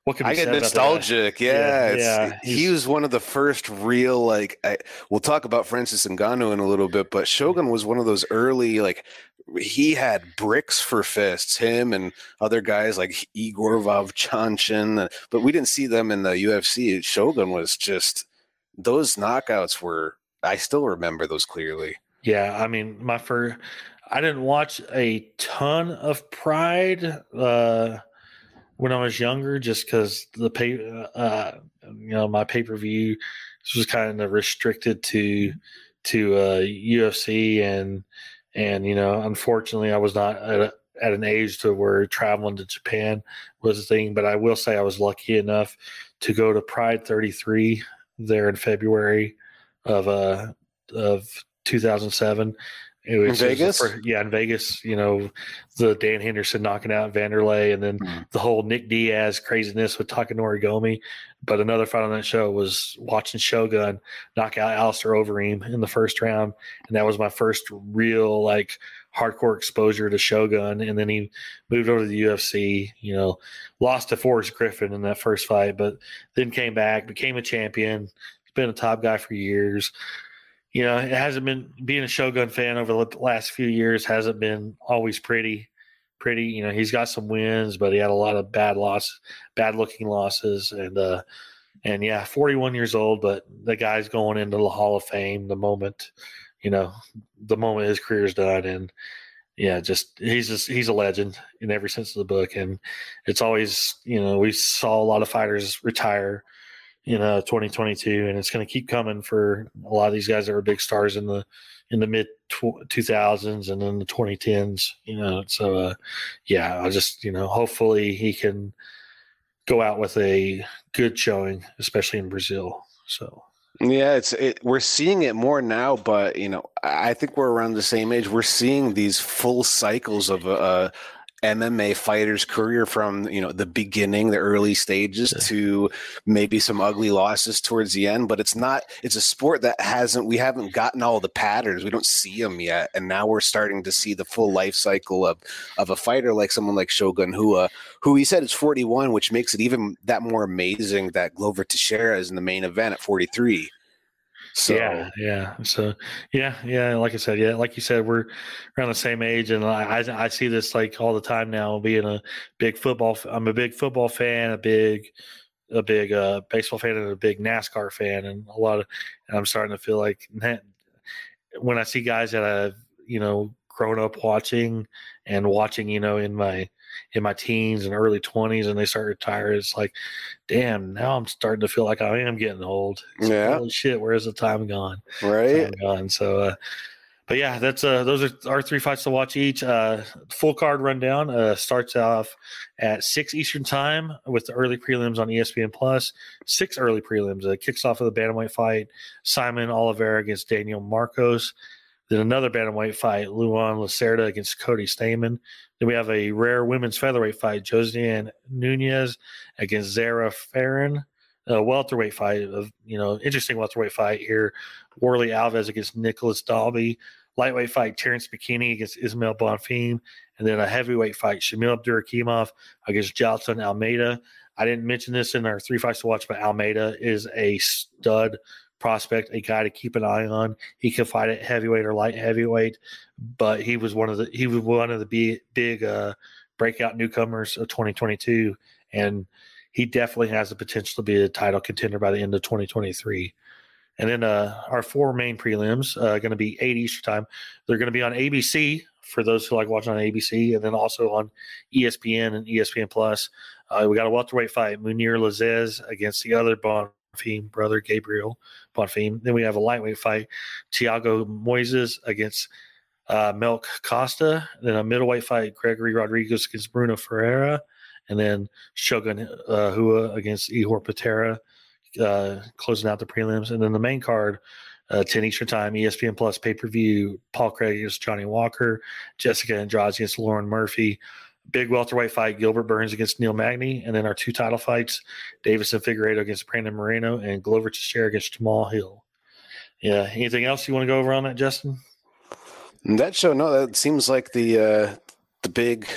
what can I get nostalgic? Yeah, yeah, yeah he was one of the first real like. I, we'll talk about Francis Ngannou in a little bit, but Shogun was one of those early like. He had bricks for fists. Him and other guys like Igor Vovchanchin, but we didn't see them in the UFC. Shogun was just those knockouts were I still remember those clearly. Yeah, I mean, my first I didn't watch a ton of Pride uh, when I was younger, just because the pay, uh, you know, my pay per view was kind of restricted to to uh, UFC and and you know, unfortunately, I was not at, a, at an age to where traveling to Japan was a thing. But I will say I was lucky enough to go to Pride 33 there in February of uh of 2007. It was in Vegas, first, yeah, in Vegas. You know, the Dan Henderson knocking out Vanderlei, and then mm-hmm. the whole Nick Diaz craziness with Takanori Gomi. But another fight on that show was watching Shogun knock out Alistair Overeem in the first round, and that was my first real like hardcore exposure to Shogun, and then he moved over to the UFC. You know, lost to Forrest Griffin in that first fight, but then came back, became a champion. He's been a top guy for years. You know, it hasn't been being a Shogun fan over the last few years hasn't been always pretty. Pretty, you know, he's got some wins, but he had a lot of bad loss, bad looking losses, and uh, and yeah, 41 years old, but the guy's going into the Hall of Fame the moment you know, the moment his career's done. And yeah, just he's just he's a legend in every sense of the book. And it's always, you know, we saw a lot of fighters retire in uh 2022 and it's going to keep coming for a lot of these guys that were big stars in the in the mid 2000s and then the 2010s you know so uh yeah i just you know hopefully he can go out with a good showing especially in brazil so yeah, it's it, we're seeing it more now, but you know, I think we're around the same age. We're seeing these full cycles of uh, MMA fighter's career from you know the beginning, the early stages, to maybe some ugly losses towards the end. But it's not. It's a sport that hasn't. We haven't gotten all the patterns. We don't see them yet, and now we're starting to see the full life cycle of of a fighter like someone like Shogun Rua, who he said is 41, which makes it even that more amazing that Glover Teixeira is in the main event at 43. So yeah, yeah. So yeah, yeah. Like I said, yeah, like you said, we're around the same age, and I I, see this like all the time now. Being a big football, I'm a big football fan, a big a big uh, baseball fan, and a big NASCAR fan, and a lot of. And I'm starting to feel like when I see guys that I've you know grown up watching and watching, you know, in my in my teens and early 20s and they start retire it's like damn now i'm starting to feel like i am getting old. It's yeah. Holy shit where's the time gone? Right. Time gone. So uh but yeah that's uh those are our three fights to watch each. Uh full card rundown uh starts off at six eastern time with the early prelims on espn plus six early prelims. Uh, kicks off with a bantamweight fight simon oliveira against daniel marcos then another bantamweight fight, Luan Lacerda against Cody Stamann. Then we have a rare women's featherweight fight, Josiane Nunes against Zarah Fairn. A welterweight fight, of you know, interesting welterweight fight here. Warlley Alves against Nicolas Dalby. Lightweight fight, Terrence McKinney against Ismael Bonfim. And then a heavyweight fight, Shamil Abdurakhimov against Jailton Almeida. I didn't mention this in our three fights to watch, but Almeida is a stud prospect, a guy to keep an eye on. He can fight at heavyweight or light heavyweight, but he was one of the he was one of the big, big uh, breakout newcomers of 2022, and he definitely has the potential to be a title contender by the end of 2023. And then uh, our four main prelims are uh, going to be 8 Eastern time. They're going to be on ABC for those who like watching on ABC, and then also on ESPN and ESPN Plus. Uh, we got a welterweight fight: Mounir Lazzez against the other Bonfim brother Gabriel Bonfim. Then we have a lightweight fight, Tiago Moises against uh, Melk Costa. Then a middleweight fight, Gregory Rodrigues against Bruno Ferreira. And then Shogun uh, Rua against Ihor Potieria, uh, closing out the prelims. And then the main card, uh, 10 Eastern Time, ESPN Plus pay per view, Paul Craig against Johnny Walker, Jessica Andrade against Lauren Murphy, big welterweight fight, Gilbert Burns against Neil Magny, and then our two title fights, Deiveson Figueiredo against Brandon Moreno and Glover Teixeira against Jamal Hill. Yeah. Anything else you want to go over on that, Justin? That show, no, that seems like the uh, the big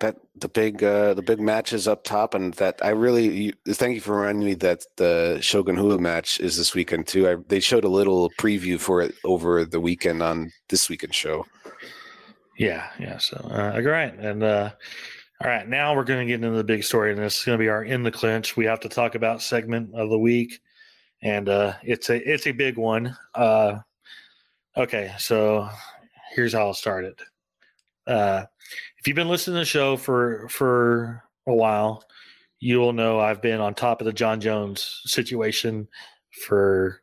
that the big uh, the big matches up top, and that I really you, thank you for reminding me that the Shogun Rua match is this weekend too. I, they showed a little preview for it over the weekend on this weekend show. Yeah, yeah. So, uh, all right, and uh, all right. Now we're going to get into the big story, and this is going to be our in the clinch. We have to talk about segment of the week, and uh, it's a it's a big one. Uh, okay, so here's how I'll start it. Uh, if you've been listening to the show for for a while, you will know I've been on top of the Jon Jones situation for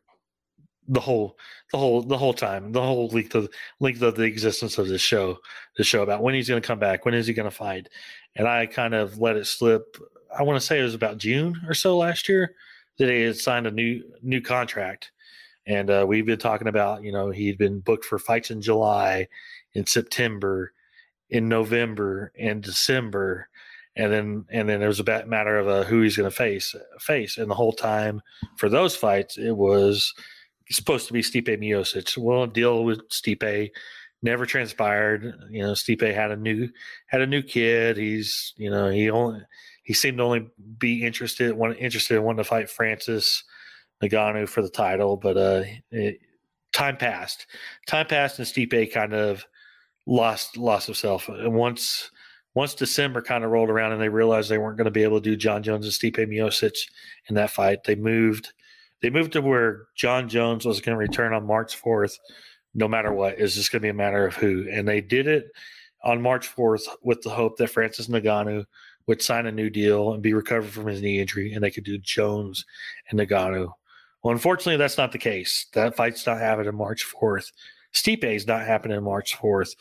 the whole the whole the whole time the whole length of length of the existence of this show the show about when he's going to come back when is he going to fight. And i kind of let it slip i want to say it was about june or so last year that he had signed a new new contract. And uh, we've been talking about you know he'd been booked for fights in july in september in november and december. And then and then it was a matter of uh, who he's going to face face. And the whole time for those fights it was supposed to be Stipe Miocic. Well, deal with Stipe never transpired. You know, Stipe had a new had a new kid. He's you know he only he seemed to only be interested one interested in wanting to fight Francis Ngannou for the title, but uh, it, time passed. Time passed, and Stipe kind of lost lost himself. And once once December kind of rolled around, and they realized they weren't going to be able to do Jon Jones and Stipe Miocic in that fight, they moved they moved to where Jon Jones was going to return on March 4th, no matter what. It's just going to be a matter of who. And they did it on March 4th with the hope that Francis Ngannou would sign a new deal and be recovered from his knee injury, and they could do Jones and Ngannou. Well, unfortunately, that's not the case. That fight's not happening on March 4th. Stipe is not happening on March 4th.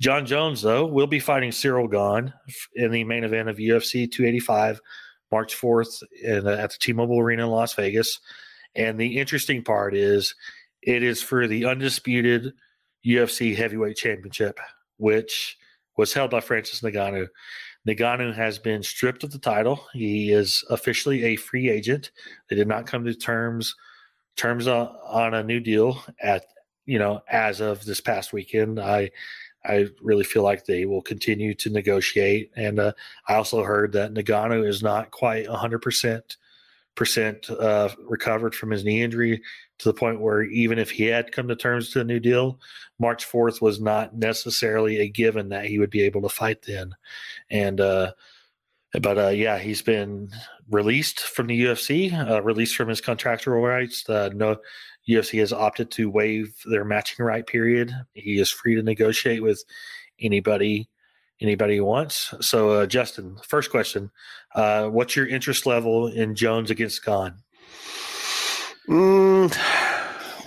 Jon Jones, though, will be fighting Ciryl Gane in the main event of UFC 285, March 4th in, at the T-Mobile Arena in Las Vegas. And the interesting part is it is for the undisputed UFC heavyweight championship, which was held by Francis Ngannou. Ngannou has been stripped of the title. He is officially a free agent. They did not come to terms terms on, on a new deal at you know as of this past weekend. I I really feel like they will continue to negotiate. And uh, I also heard that Ngannou is not quite 100% percent uh, recovered from his knee injury to the point where even if he had come to terms to a new deal, March 4th was not necessarily a given that he would be able to fight then. And, uh, but uh, yeah, he's been released from the UFC, uh, released from his contractual rights. Uh, no, UFC has opted to waive their matching right period. He is free to negotiate with anybody anybody wants. So, uh, Justin, first question: uh, What's your interest level in Jones against Gane? Mm,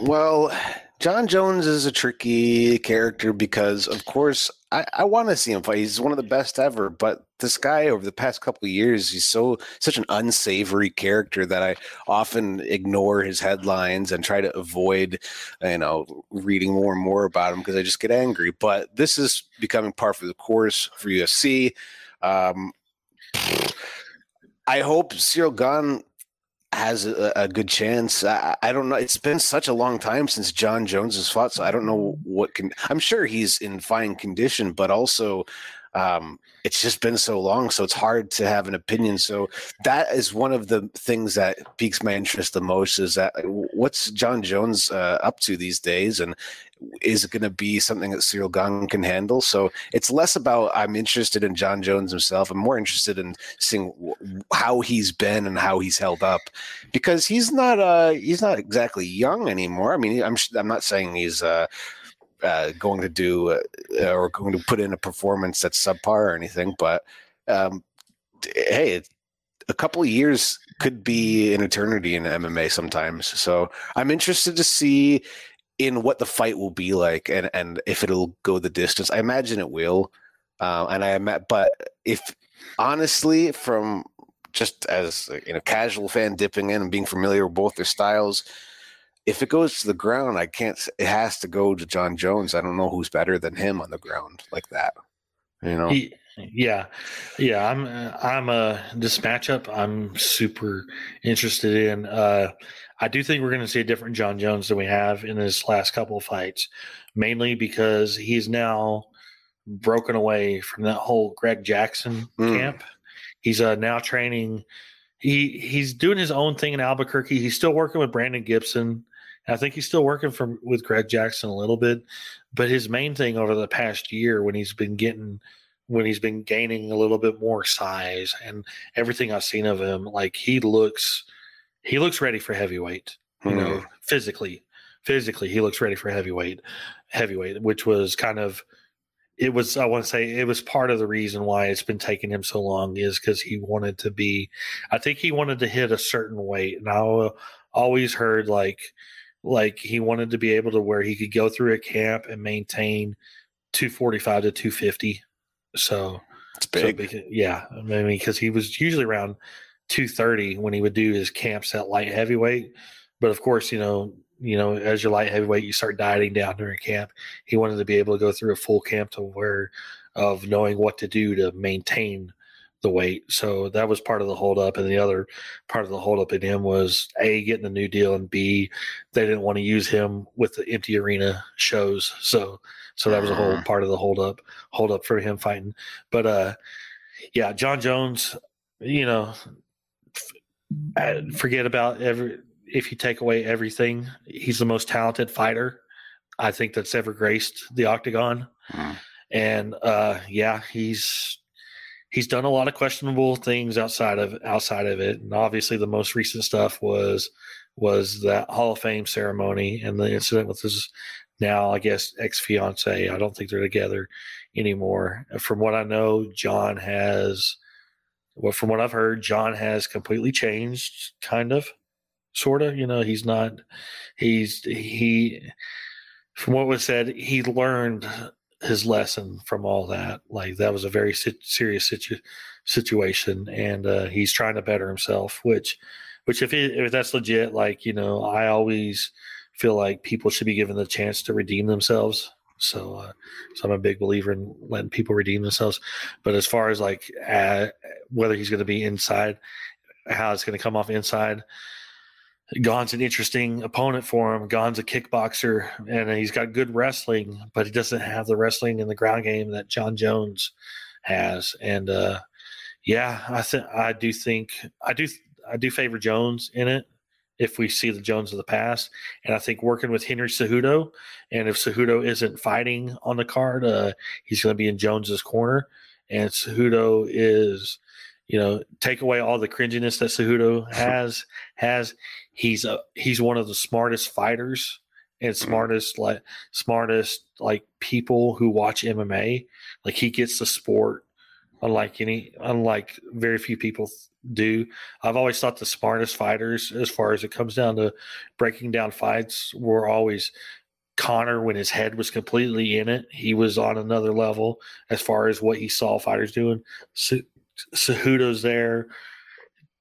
well, Jon Jones is a tricky character because, of course, I, I want to see him fight. He's one of the best ever, but this guy over the past couple of years, he's so such an unsavory character that I often ignore his headlines and try to avoid, you know, reading more and more about him because I just get angry. But this is becoming par for the course for UFC. Um, I hope Ciryl Gane has a, a good chance. I, I, don't know. It's been such a long time since Jon Jones has fought, so I don't know what can. I'm sure he's in fine condition, but also um, it's just been so long, so it's hard to have an opinion. So that is one of the things that piques my interest the most. Is that what's Jon Jones uh, up to these days, and is it going to be something that Ciryl Gane can handle? So it's less about I'm interested in Jon Jones himself. I'm more interested in seeing how he's been and how he's held up, because he's not uh he's not exactly young anymore. I mean, I'm I'm not saying he's uh uh, going to do uh, or going to put in a performance that's subpar or anything. But um, hey, a couple of years could be an eternity in MMA sometimes. So I'm interested to see in what the fight will be like and and if it'll go the distance. I imagine it will. Uh, and I am, but if honestly, from just as you know, casual fan dipping in and being familiar with both their styles, if it goes to the ground, I can't. It has to go to Jon Jones. I don't know who's better than him on the ground like that. You know. He, yeah, yeah. I'm. I'm a uh, this matchup. I'm super interested in. Uh, I do think we're going to see a different Jon Jones than we have in his last couple of fights, mainly because he's now broken away from that whole Greg Jackson mm. camp. He's uh, now training. He he's doing his own thing in Albuquerque. He's still working with Brandon Gibson. I think he's still working from with Greg Jackson a little bit, but his main thing over the past year when he's been getting when he's been gaining a little bit more size and everything I've seen of him, like he looks he looks ready for heavyweight. You hmm. know, physically, physically he looks ready for heavyweight, heavyweight, which was kind of it was I want to say it was part of the reason why it's been taking him so long is because he wanted to be I think he wanted to hit a certain weight and I always heard like like he wanted to be able to where he could go through a camp and maintain 245 to 250 so it's big. so because, yeah i mean because he was usually around 230 when he would do his camps at light heavyweight. But of course you know you know as your light heavyweight you start dieting down during camp. He wanted to be able to go through a full camp to where of knowing what to do to maintain the weight. So that was part of the holdup. And the other part of the holdup in him was A, getting a new deal, and B, they didn't want to use him with the empty arena shows. So so that was a whole uh-huh. part of the holdup holdup for him fighting. But uh yeah, Jon Jones, you know, forget about every if you take away everything, he's the most talented fighter I think that's ever graced the octagon. Mm. And uh yeah, he's he's done a lot of questionable things outside of outside of it, and obviously the most recent stuff was was that Hall of Fame ceremony and the incident with his now I guess ex fiance. I don't think they're together anymore. From what I know, John has. Well, from what I've heard, John has completely changed, kind of, sort of. You know, he's not. He's he. From what was said, he learned his lesson from all that. Like that was a very serious situ- situation, and uh, he's trying to better himself. Which, which if if that's legit, like you know, I always feel like people should be given the chance to redeem themselves. So, uh, so I'm a big believer in letting people redeem themselves. But as far as like uh, whether he's going to be inside, how it's going to come off inside, Gane's an interesting opponent for him. Gane's a kickboxer and he's got good wrestling, but he doesn't have the wrestling in the ground game that Jon Jones has. And uh, yeah, I think I do think I do I do favor Jones in it if we see the Jones of the past. And I think working with Henry Cejudo, and if Cejudo isn't fighting on the card, uh, he's going to be in Jones's corner. And Cejudo is, you know, take away all the cringiness that Cejudo has has. He's a he's one of the smartest fighters and mm-hmm. smartest like smartest like people who watch MMA. Like he gets the sport unlike any unlike very few people do. I've always thought the smartest fighters, as far as it comes down to breaking down fights, were always Conor when his head was completely in it. He was on another level as far as what he saw fighters doing. Cejudo's there.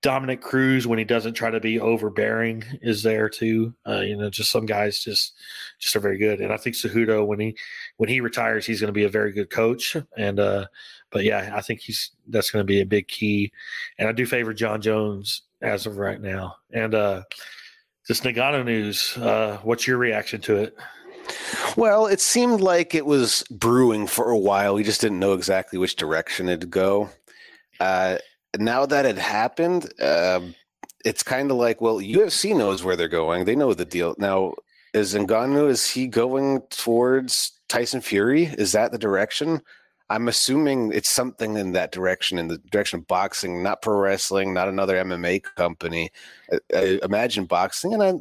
Dominick Cruz, when he doesn't try to be overbearing, is there too. Uh, you know, just some guys just just are very good. And I think Cejudo, when he when he retires, he's going to be a very good coach. And uh, but yeah, I think he's that's going to be a big key. And I do favor Jon Jones as of right now. And uh, this Ngannou news, uh, what's your reaction to it? Well, it seemed like it was brewing for a while. We just didn't know exactly which direction it'd go. Uh, now that it happened, uh, it's kind of like, well, UFC knows where they're going. They know the deal. Now, is Ngannou, is he going towards Tyson Fury? Is that the direction? I'm assuming it's something in that direction, in the direction of boxing, not pro wrestling, not another MMA company. I, I imagine boxing, and I,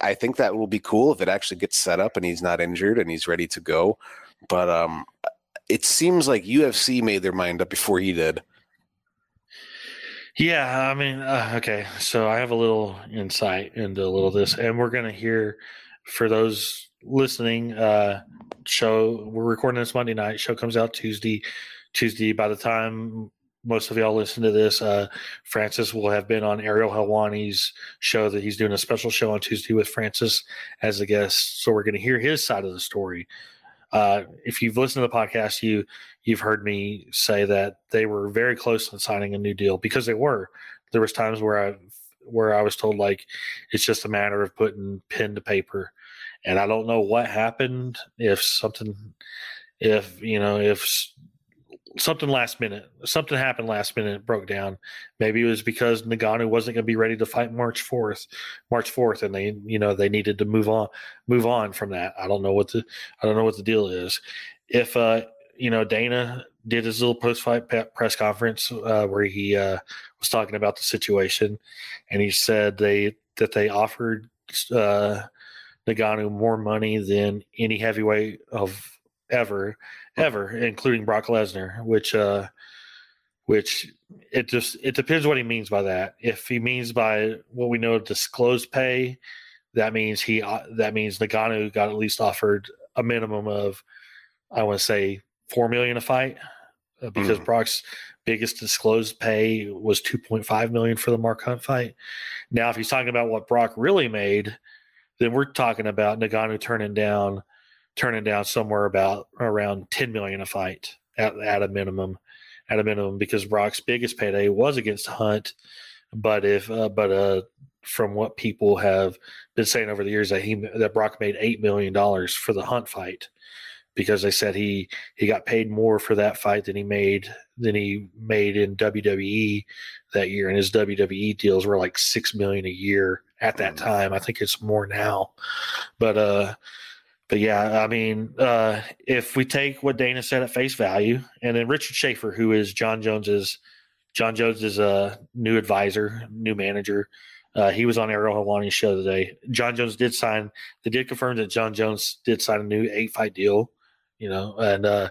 I think that will be cool if it actually gets set up and he's not injured and he's ready to go. But um, it seems like UFC made their mind up before he did. Yeah, I mean, uh, okay. So I have a little insight into a little of this, and we're going to hear for those listening, uh, show we're recording this Monday night. Show comes out Tuesday. Tuesday. By the time most of y'all listen to this, uh, Francis will have been on Ariel Helwani's show that he's doing a special show on Tuesday with Francis as a guest. So we're going to hear his side of the story. Uh, if you've listened to the podcast, you you've heard me say that they were very close to signing a new deal because they were. There was times where I where I was told like it's just a matter of putting pen to paper and I don't know what happened. If something, if you know, if something last minute, something happened last minute, broke down. Maybe it was because Ngannou wasn't going to be ready to fight March fourth, March fourth, and they, you know, they needed to move on, move on from that. I don't know what the, I don't know what the deal is. If uh, you know, Dana did his little post fight press conference uh, where he uh, was talking about the situation, and he said they that they offered uh, Ngannou more money than any heavyweight of ever, ever, including Brock Lesnar, which uh which it just it depends what he means by that. If he means by what we know disclosed pay, that means he uh, that means Ngannou got at least offered a minimum of I want to say four million a fight uh, because mm. Brock's biggest disclosed pay was 2.5 million for the Mark Hunt fight. Now, if he's talking about what Brock really made, then we're talking about Ngannou turning down turning down somewhere about around 10 million a fight at, at a minimum at a minimum because Brock's biggest payday was against Hunt but if uh, but uh from what people have been saying over the years that he that Brock made 8 million dollars for the Hunt fight because they said he he got paid more for that fight than he made than he made in WWE that year and his WWE deals were like 6 million a year at that mm. time. I think it's more now, but uh, but yeah, I mean, uh, if we take what Dana said at face value, and then Richard Schaefer, who is Jon Jones's Jon Jones's uh, new advisor, new manager, uh, he was on Ariel Helwani's show today. Jon Jones did sign. They did confirm that Jon Jones did sign a new eight fight deal. You know, and uh,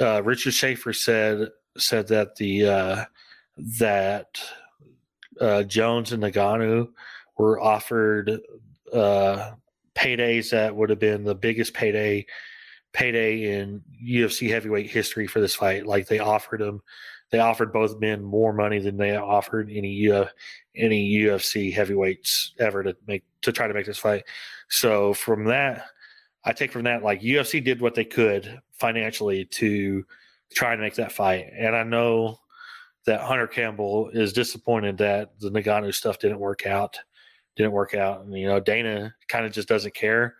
uh, Richard Schaefer said said that the uh, that uh, Jones and Ngannou were offered uh, paydays that would have been the biggest payday payday in UFC heavyweight history for this fight. Like they offered them, they offered both men more money than they offered any uh, any UFC heavyweights ever to make to try to make this fight. So from that, I take from that like UFC did what they could financially to try to make that fight, and I know that Hunter Campbell is disappointed that the Ngannou stuff didn't work out, didn't work out, and you know Dana kind of just doesn't care,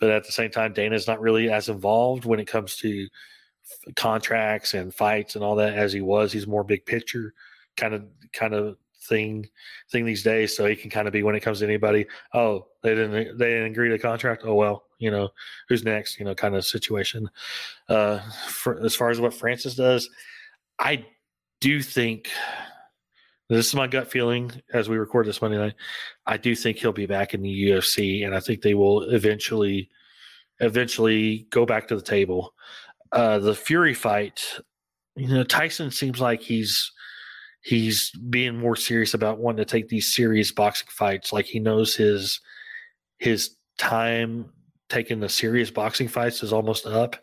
but at the same time Dana's not really as involved when it comes to contracts and fights and all that as he was. He's more big picture kind of kind of thing thing these days. So he can kind of be when it comes to anybody. Oh, they didn't they didn't agree to contract. Oh well, you know who's next. You know, kind of situation. Uh, for, as far as what Francis does, I do think this is my gut feeling as we record this Monday night. I do think he'll be back in the UFC, and I think they will eventually eventually go back to the table. Uh, the Fury fight, you know, Tyson seems like he's he's being more serious about wanting to take these serious boxing fights. Like he knows his his time taking the serious boxing fights is almost up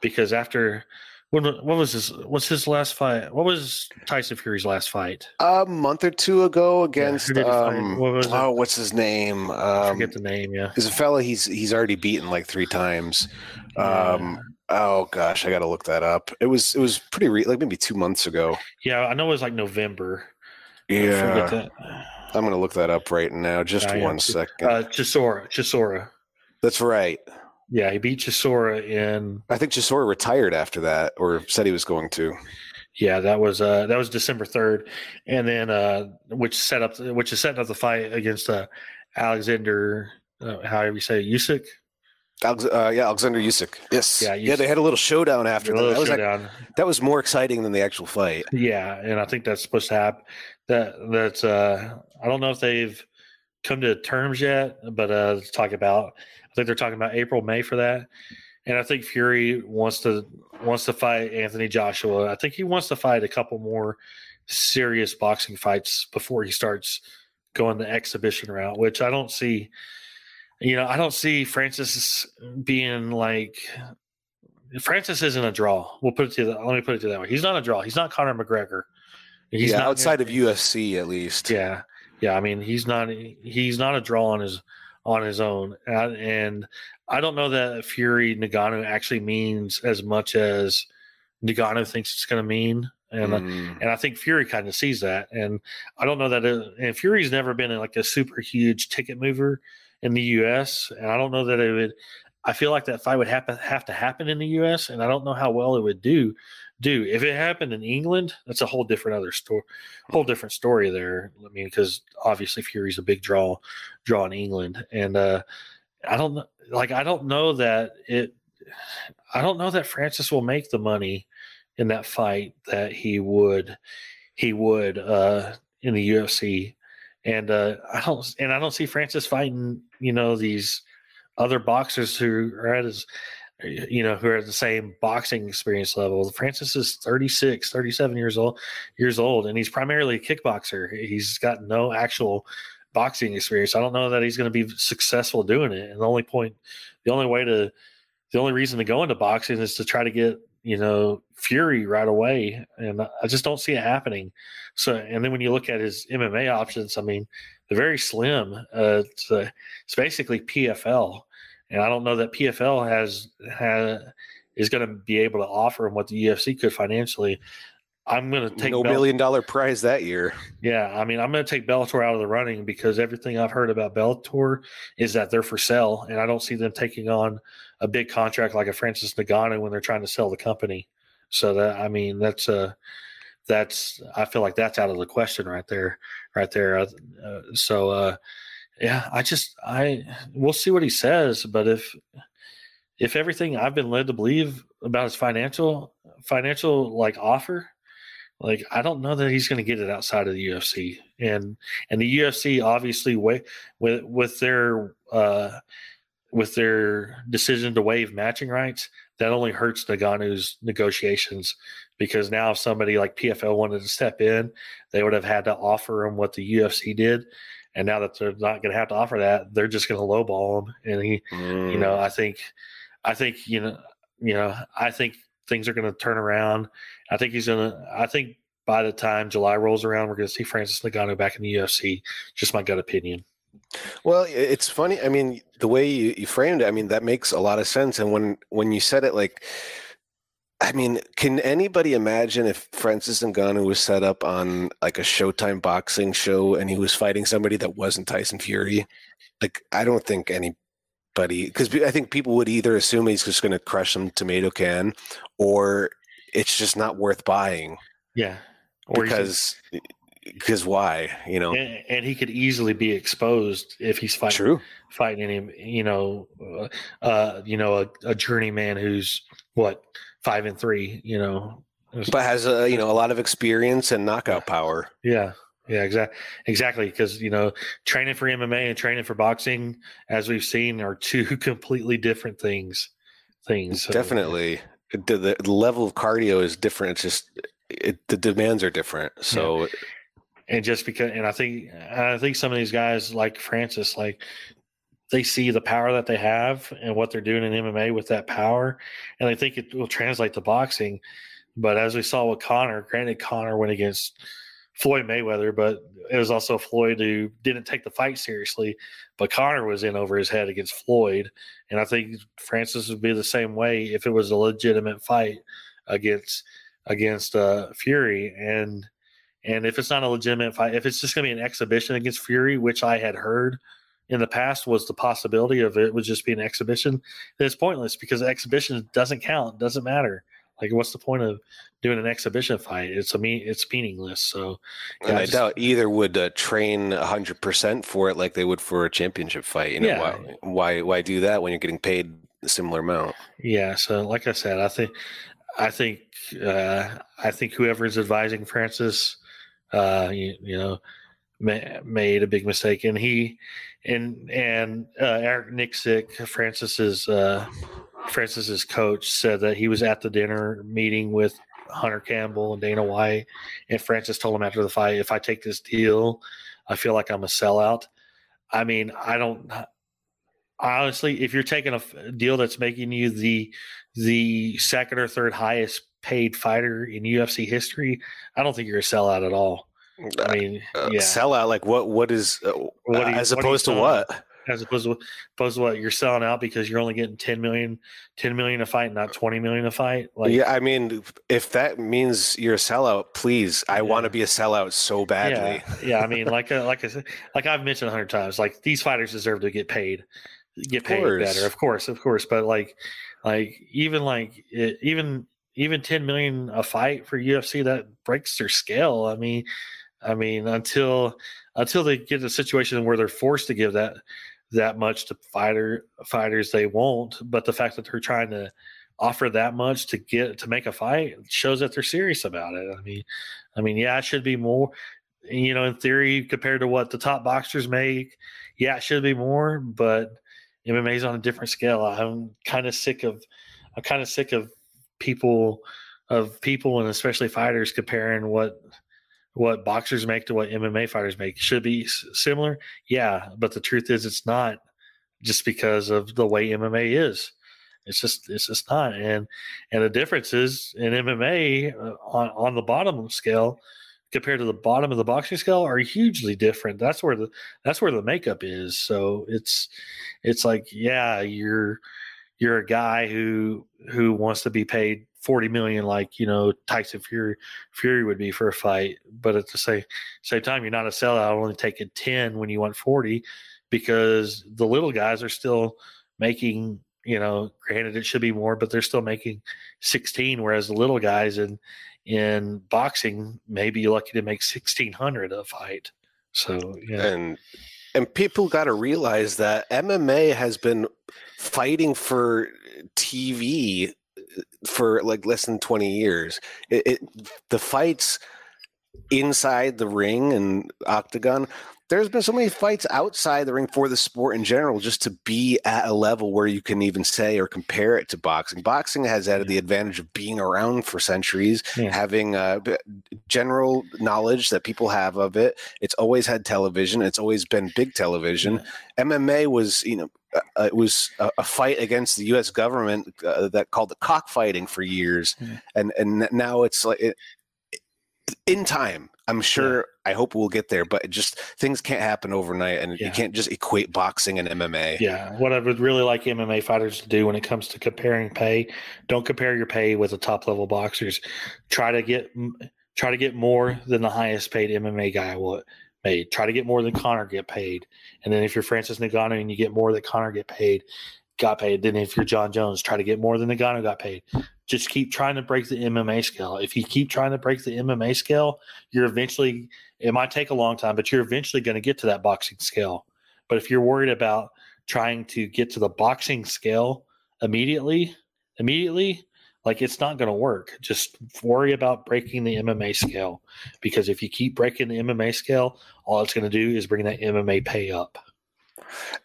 because after when what was his what's his last fight? What was Tyson Fury's last fight? A month or two ago against yeah, um, what oh, what's his name? Um, I forget the name. Yeah, there's a fella he's he's already beaten like three times. Um, Oh gosh, I got to look that up. It was it was pretty re- like maybe two months ago. Yeah, I know it was like November. Yeah, I'm gonna look that up right now. Just yeah, one second. Uh, Chisora, Chisora. That's right. Yeah, he beat Chisora in. I think Chisora retired after that, or said he was going to. Yeah, that was uh that was December third, and then uh which set up which is setting up the fight against uh Alexander, uh, however you say Usyk. Alex, uh, yeah, Alexander Usyk. Yes. Yeah, yeah. They had a little showdown after that. That was, like, that was more exciting than the actual fight. Yeah, and I think that's supposed to happen. That that's uh, I don't know if they've come to terms yet, but uh, let's talk about. I think they're talking about April, May for that. And I think Fury wants to wants to fight Anthony Joshua. I think he wants to fight a couple more serious boxing fights before he starts going the exhibition route, which I don't see you know, I don't see Francis being like Francis isn't a draw. We'll put it to that. Let me put it to that way. He's not a draw. He's not Conor McGregor. He's yeah, not, outside of UFC at least. Yeah, yeah. I mean, he's not. He's not a draw on his on his own, and I don't know that Fury Ngannou actually means as much as Ngannou thinks it's going to mean. And mm. and I think Fury kind of sees that, and I don't know that. It, and Fury's never been like a super huge ticket mover in the U.S. And I don't know that it would. I feel like that fight would happen have to happen in the U.S. And I don't know how well it would do. Do if it happened in England, that's a whole different other story, whole different story there. I mean, because obviously Fury's a big draw, draw in England, and uh, I don't know. Like I don't know that it. I don't know that Francis will make the money in that fight that he would he would uh, in the UFC and uh, I don't and I don't see Francis fighting you know these other boxers who are at his you know who are at the same boxing experience level. Francis is 36, 37 years old years old and he's primarily a kickboxer. He's got no actual boxing experience. I don't know that he's going to be successful doing it. And the only point the only way to the only reason to go into boxing is to try to get you know, Fury right away, and I just don't see it happening. So, and then when you look at his MMA options, I mean, they're very slim. Uh, it's, uh, it's basically PFL, and I don't know that PFL has has is going to be able to offer him what the UFC could financially. I'm going to take no Bell- million dollar prize that year. Yeah, I mean, I'm going to take Bellator out of the running because everything I've heard about Bellator is that they're for sale, and I don't see them taking on a big contract like a Francis Ngannou when they're trying to sell the company. So that I mean that's uh that's I feel like that's out of the question right there, right there. Uh, uh, so uh, yeah, I just I we'll see what he says, but if if everything I've been led to believe about his financial financial like offer, like I don't know that he's going to get it outside of the UFC, and and the UFC obviously way with with their uh with their decision to waive matching rights, that only hurts Ngannou's negotiations because now if somebody like PFL wanted to step in, they would have had to offer him what the UFC did. And now that they're not going to have to offer that, they're just going to lowball him. And he, mm. you know, I think, I think, you know, you know, I think things are going to turn around. I think he's going to, I think by the time July rolls around, we're going to see Francis Ngannou back in the UFC. Just my gut opinion. Well, it's funny. I mean, the way you, you framed it, I mean, that makes a lot of sense. And when when you said it, like, I mean, can anybody imagine if Francis Ngannou was set up on like a Showtime boxing show and he was fighting somebody that wasn't Tyson Fury? Like, I don't think anybody, because I think people would either assume he's just going to crush some tomato can, or it's just not worth buying. Yeah, or because because why you know and, and, he could easily be exposed if he's fighting True. fighting him you know uh, uh you know a, a journeyman who's what five and three you know but has a you know a lot of experience and knockout power. Yeah yeah exactly exactly because you know training for mma and training for boxing as we've seen are two completely different things things so, definitely. The, the level of cardio is different it's just it, the demands are different so yeah and just because and i think i think some of these guys like francis like they see the power that they have and what they're doing in mma with that power and they think it will translate to boxing. But as we saw with conor granted conor went against floyd mayweather but it was also floyd who didn't take the fight seriously but conor was in over his head against floyd. And i think francis would be the same way if it was a legitimate fight against against uh, fury. And and if it's not a legitimate fight, if it's just going to be an exhibition against Fury, which I had heard in the past was the possibility of it would just be an exhibition, it's pointless because exhibition doesn't count, doesn't matter. Like, what's the point of doing an exhibition fight? It's a me, it's meaningless. So, yeah, and I just, doubt either would uh, train hundred percent for it like they would for a championship fight. You know, yeah. why, why, why do that when you're getting paid a similar amount? Yeah. So, like I said, I think, I think, uh, I think whoever is advising Francis uh, you, you know, ma- made a big mistake, and he and and uh, Eric Nicksick, Francis's uh, Francis's coach, said that he was at the dinner meeting with Hunter Campbell and Dana White, and Francis told him after the fight, "If I take this deal, I feel like I'm a sellout." I mean, I don't honestly. If you're taking a deal that's making you the the second or third highest paid fighter in UFC history, I don't think you're a sellout at all. I uh, mean, uh, yeah. sellout like what? What is uh, what you, as opposed to what? As opposed to opposed to what you're selling out because you're only getting 10 million, 10 million a fight, not 20 million a fight. Like, yeah, I mean, if that means you're a sellout, please, I yeah. want to be a sellout so badly. Yeah, yeah I mean, like uh, like I said, like I've mentioned a hundred times, like these fighters deserve to get paid, get paid better, of course, of course. But like, like even like it, even even 10 million a fight for UFC that breaks their scale. I mean, I mean until until they get a situation where they're forced to give that that much to fighter fighters, they won't. But the fact that they're trying to offer that much to get to make a fight shows that they're serious about it. I mean, I mean, yeah, it should be more. You know, in theory, compared to what the top boxers make, yeah, it should be more. But MMA is on a different scale. I'm kind of sick of. I'm kind of sick of people of people and especially fighters comparing what what boxers make to what MMA fighters make should be similar. Yeah, but the truth is it's not just because of the way MMA is. It's just it's just not. And and the difference is in MMA uh, on on the bottom scale compared to the bottom of the boxing scale are hugely different. That's where the that's where the makeup is. So it's it's like yeah, you're you're a guy who who wants to be paid 40 million like you know Tyson Fury Fury would be for a fight but at the same same time you're not a sellout only taking 10 when you want 40 because the little guys are still making you know granted it should be more but they're still making 16 whereas the little guys in in boxing may be lucky to make 1600 a fight. So yeah. And and people got to realize that MMA has been fighting for TV for like less than 20 years. It, it, the fights inside the ring and octagon there's been so many fights outside the ring for the sport in general just to be at a level where you can even say or compare it to boxing. Boxing has added the advantage of being around for centuries, yeah. having uh, general knowledge that people have of it. It's always had television. It's always been big television. Yeah. MMA was, you know, uh, it was a, a, fight against the U.S. government uh, that called it cockfighting for years, and and now it's like it, in time. I'm sure. Yeah. I hope we'll get there, but just things can't happen overnight, and yeah. you can't just equate boxing and MMA. Yeah, what I would really like MMA fighters to do when it comes to comparing pay, don't compare your pay with the top level boxers. Try to get try to get more than the highest paid MMA guy will made. Try to get more than Conor get paid, and then if you're Francis Ngannou and you get more that Conor get paid, got paid. Then if you're Jon Jones, try to get more than Ngannou got paid. Just keep trying to break the MMA scale. If you keep trying to break the MMA scale, you're eventually. It might take a long time, but you're eventually going to get to that boxing scale. But if you're worried about trying to get to the boxing scale immediately, immediately, like it's not going to work. Just worry about breaking the MMA scale because if you keep breaking the MMA scale, all it's going to do is bring that MMA pay up.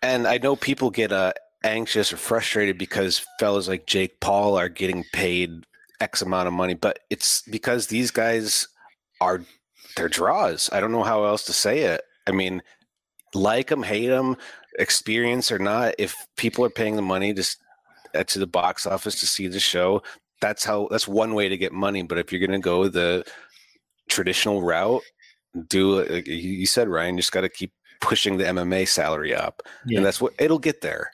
And I know people get uh, anxious or frustrated because fellas like Jake Paul are getting paid X amount of money, but it's because these guys are they're draws. I don't know how else to say it. I mean, like them, hate them, experience or not, if people are paying the money to uh, to the box office to see the show, that's how that's one way to get money. But if you're going to go the traditional route, do like you said, Ryan, you just got to keep pushing the MMA salary up, yeah. and that's what it'll get there.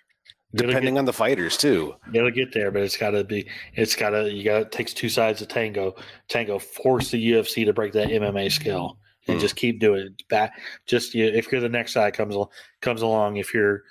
Depending get, on the fighters too, it'll get there, but it's got to be. It's got to. You got. It takes two sides of tango. Tango force the UFC to break that MMA scale and mm. just keep doing it. Back. Just you, if you're the next guy comes comes along. If you're,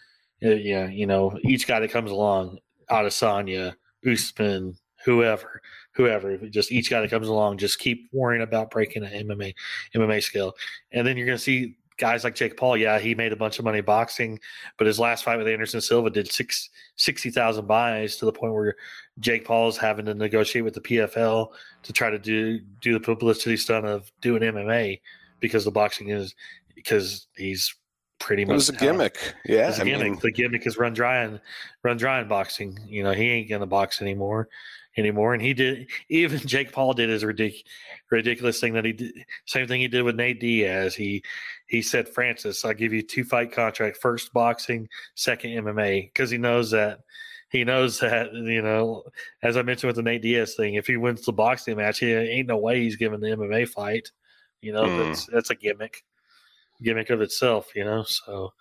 uh, yeah, you know, each guy that comes along, Adesanya, Usman, whoever, whoever, just each guy that comes along, just keep worrying about breaking an MMA MMA scale, and then you're going to see guys like Jake Paul. Yeah, he made a bunch of money boxing, but his last fight with Anderson Silva did six, 60,000 buys to the point where Jake Paul is having to negotiate with the PFL to try to do do the publicity stunt of doing MMA because the boxing is because he's pretty much. It was a gimmick. Yeah, it's a gimmick. Mean, the gimmick is run dry and run dry in boxing. You know, he ain't gonna box anymore anymore. And he did even Jake Paul did his ridiculous ridiculous thing that he did same thing he did with Nate Diaz. He he said, Francis, I'll give you two fight contract, first boxing, second MMA, because he knows that he knows that, you know, as I mentioned with the Nate Diaz thing, if he wins the boxing match, he ain't no way he's giving the MMA fight. You know, mm. that's that's a gimmick. Gimmick of itself, you know. So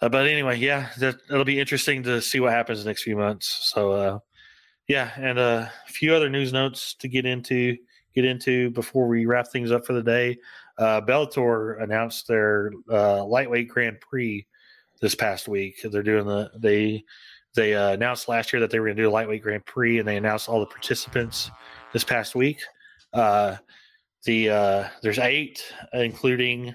uh, but anyway, yeah, that it'll be interesting to see what happens the next few months. So uh yeah, and a few other news notes to get into get into before we wrap things up for the day. Uh, Bellator announced their uh, lightweight Grand Prix this past week. They're doing the they they uh, announced last year that they were going to do a lightweight Grand Prix, and they announced all the participants this past week. Uh, the uh, there's eight, including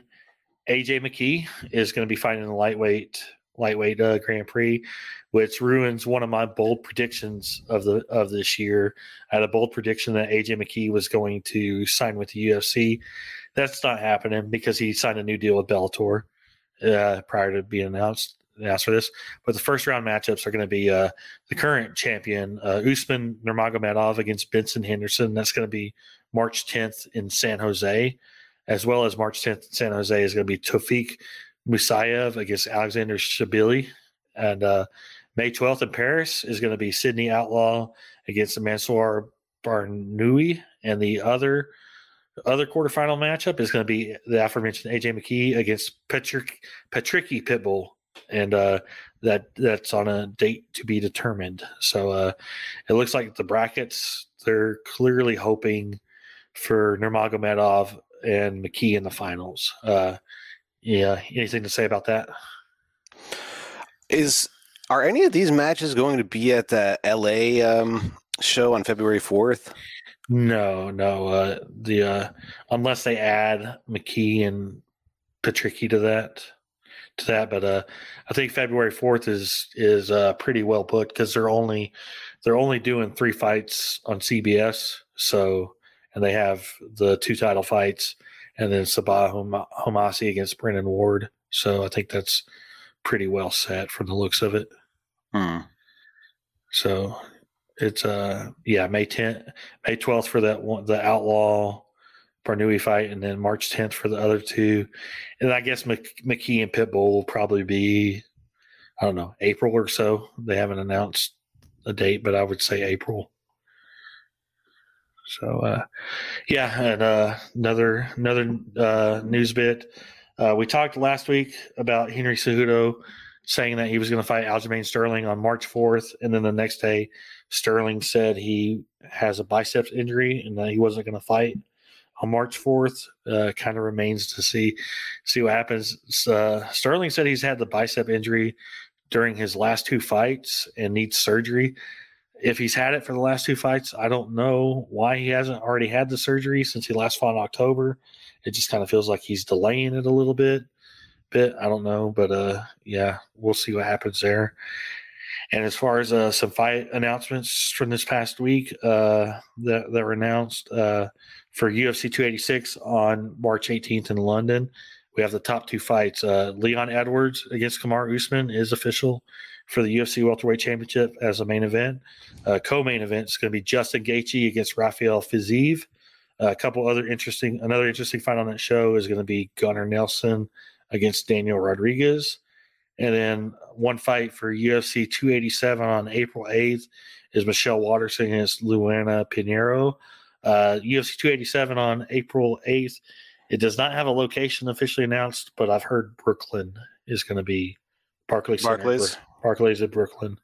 AJ McKee is going to be fighting the lightweight lightweight uh, Grand Prix which ruins one of my bold predictions of the of this year. I had a bold prediction that AJ McKee was going to sign with the UFC. That's not happening because he signed a new deal with Bellator uh, prior to being announced announced for this. But the first round matchups are going to be uh, the current champion uh, Usman Nurmagomedov against Benson Henderson. That's going to be March 10th in San Jose, as well as March 10th in San Jose is going to be Tofiq Musayev against Alexander Shabili. And uh, May 12th in Paris is going to be Sydney Outlaw against Mansour Barnaoui, and the other other quarterfinal matchup is going to be the aforementioned AJ McKee against Patrick Patricky Pitbull, and uh, that that's on a date to be determined. So uh, it looks like the brackets they're clearly hoping for Nurmagomedov and McKee in the finals. Uh, yeah, anything to say about that? Is are any of these matches going to be at the LA um, show on February 4th? No, no. Uh, the uh, unless they add McKee and Patricky to that, to that. But uh, I think February 4th is is uh, pretty well put because they're only they're only doing three fights on CBS. So and they have the two title fights and then Sabah Homasi against Brennan Ward. So I think that's pretty well set from the looks of it. Hmm. So it's uh yeah May 10th, May 12th for that one the Outlaw Barnaoui fight, and then March 10th for the other two, and I guess McKee and Pitbull will probably be I don't know April or so. They haven't announced a date, but I would say April. So uh, yeah, and uh, another another uh, news bit. Uh, we talked last week about Henry Cejudo saying that he was going to fight Aljamain Sterling on March 4th, and then the next day, Sterling said he has a biceps injury and that he wasn't going to fight on March 4th. Uh, kind of remains to see see what happens. Uh, Sterling said he's had the bicep injury during his last two fights and needs surgery. If he's had it for the last two fights, I don't know why he hasn't already had the surgery since he last fought in October. It just kind of feels like he's delaying it a little bit. Bit I don't know, but uh, yeah, we'll see what happens there. And as far as uh, some fight announcements from this past week uh, that, that were announced uh, for UFC 286 on March 18th in London, we have the top two fights. Uh, Leon Edwards against Kamaru Usman is official for the UFC Welterweight Championship as a main event. Uh, co-main event is going to be Justin Gaethje against Rafael Fiziev. a couple other interesting, another interesting fight on that show is going to be Gunnar Nelson against Daniel Rodriguez. And then one fight for UFC 287 on April 8th is Michelle Waterson against Luana Pinheiro. Uh, UFC 287 on April 8th. It does not have a location officially announced, but I've heard Brooklyn is going to be Barclays. Barclays. Barclays at Brooklyn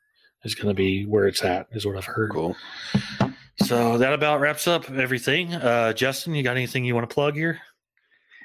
is going to be where it's at, is what I've heard. Cool. So that about wraps up everything. Uh, Justin, you got anything you want to plug here?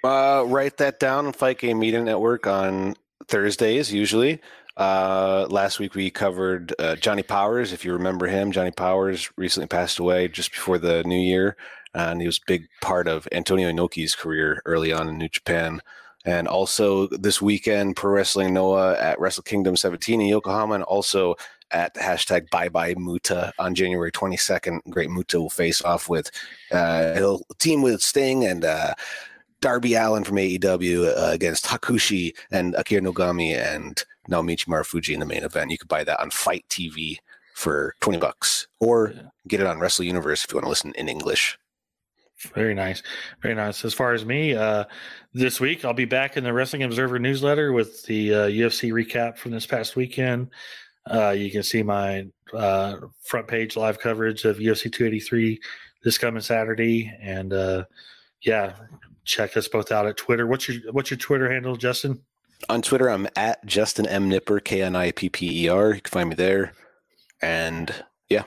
Uh, write that down Fight Game Media Network on Thursdays, usually. Uh, last week we covered uh, Johnny Powers. If you remember him, Johnny Powers recently passed away just before the new year, and he was a big part of Antonio Inoki's career early on in New Japan. And also this weekend, Pro Wrestling Noah at Wrestle Kingdom 17 in Yokohama, and also at hashtag Bye Bye Muta on January 22nd. Great Muta will face off with uh, he'll team with Sting and uh, Darby Allin from AEW uh, against Hakushi and Akira Nogami and Naomichi Marufuji in the main event. You could buy that on FITE TV for 20 bucks or get it on Wrestle Universe if you want to listen in English. Very nice. Very nice. As far as me, uh, this week I'll be back in the Wrestling Observer newsletter with the uh, UFC recap from this past weekend. Uh, you can see my uh, front page live coverage of UFC 283 this coming Saturday. And uh, yeah, check us both out at Twitter. What's your what's your Twitter handle, Justin? On Twitter, I'm at Justin M Knipper, K N I P P E R. You can find me there. And yeah.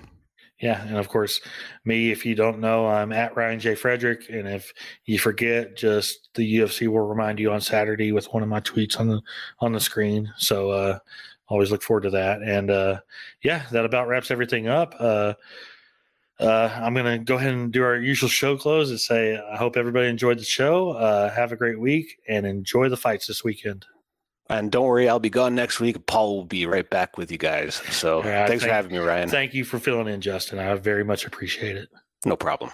Yeah, and of course, me. If you don't know, I'm at Ryan J Frederick, and if you forget, just the UFC will remind you on Saturday with one of my tweets on the on the screen. So uh, always look forward to that. And uh, yeah, that about wraps everything up. Uh, uh, I'm going to go ahead and do our usual show close and say I hope everybody enjoyed the show. Uh, have a great week and enjoy the fights this weekend. And don't worry, I'll be gone next week. Paul will be right back with you guys. So thanks thank, for having me, Ryan. Thank you for filling in, Justin. I very much appreciate it. No problem.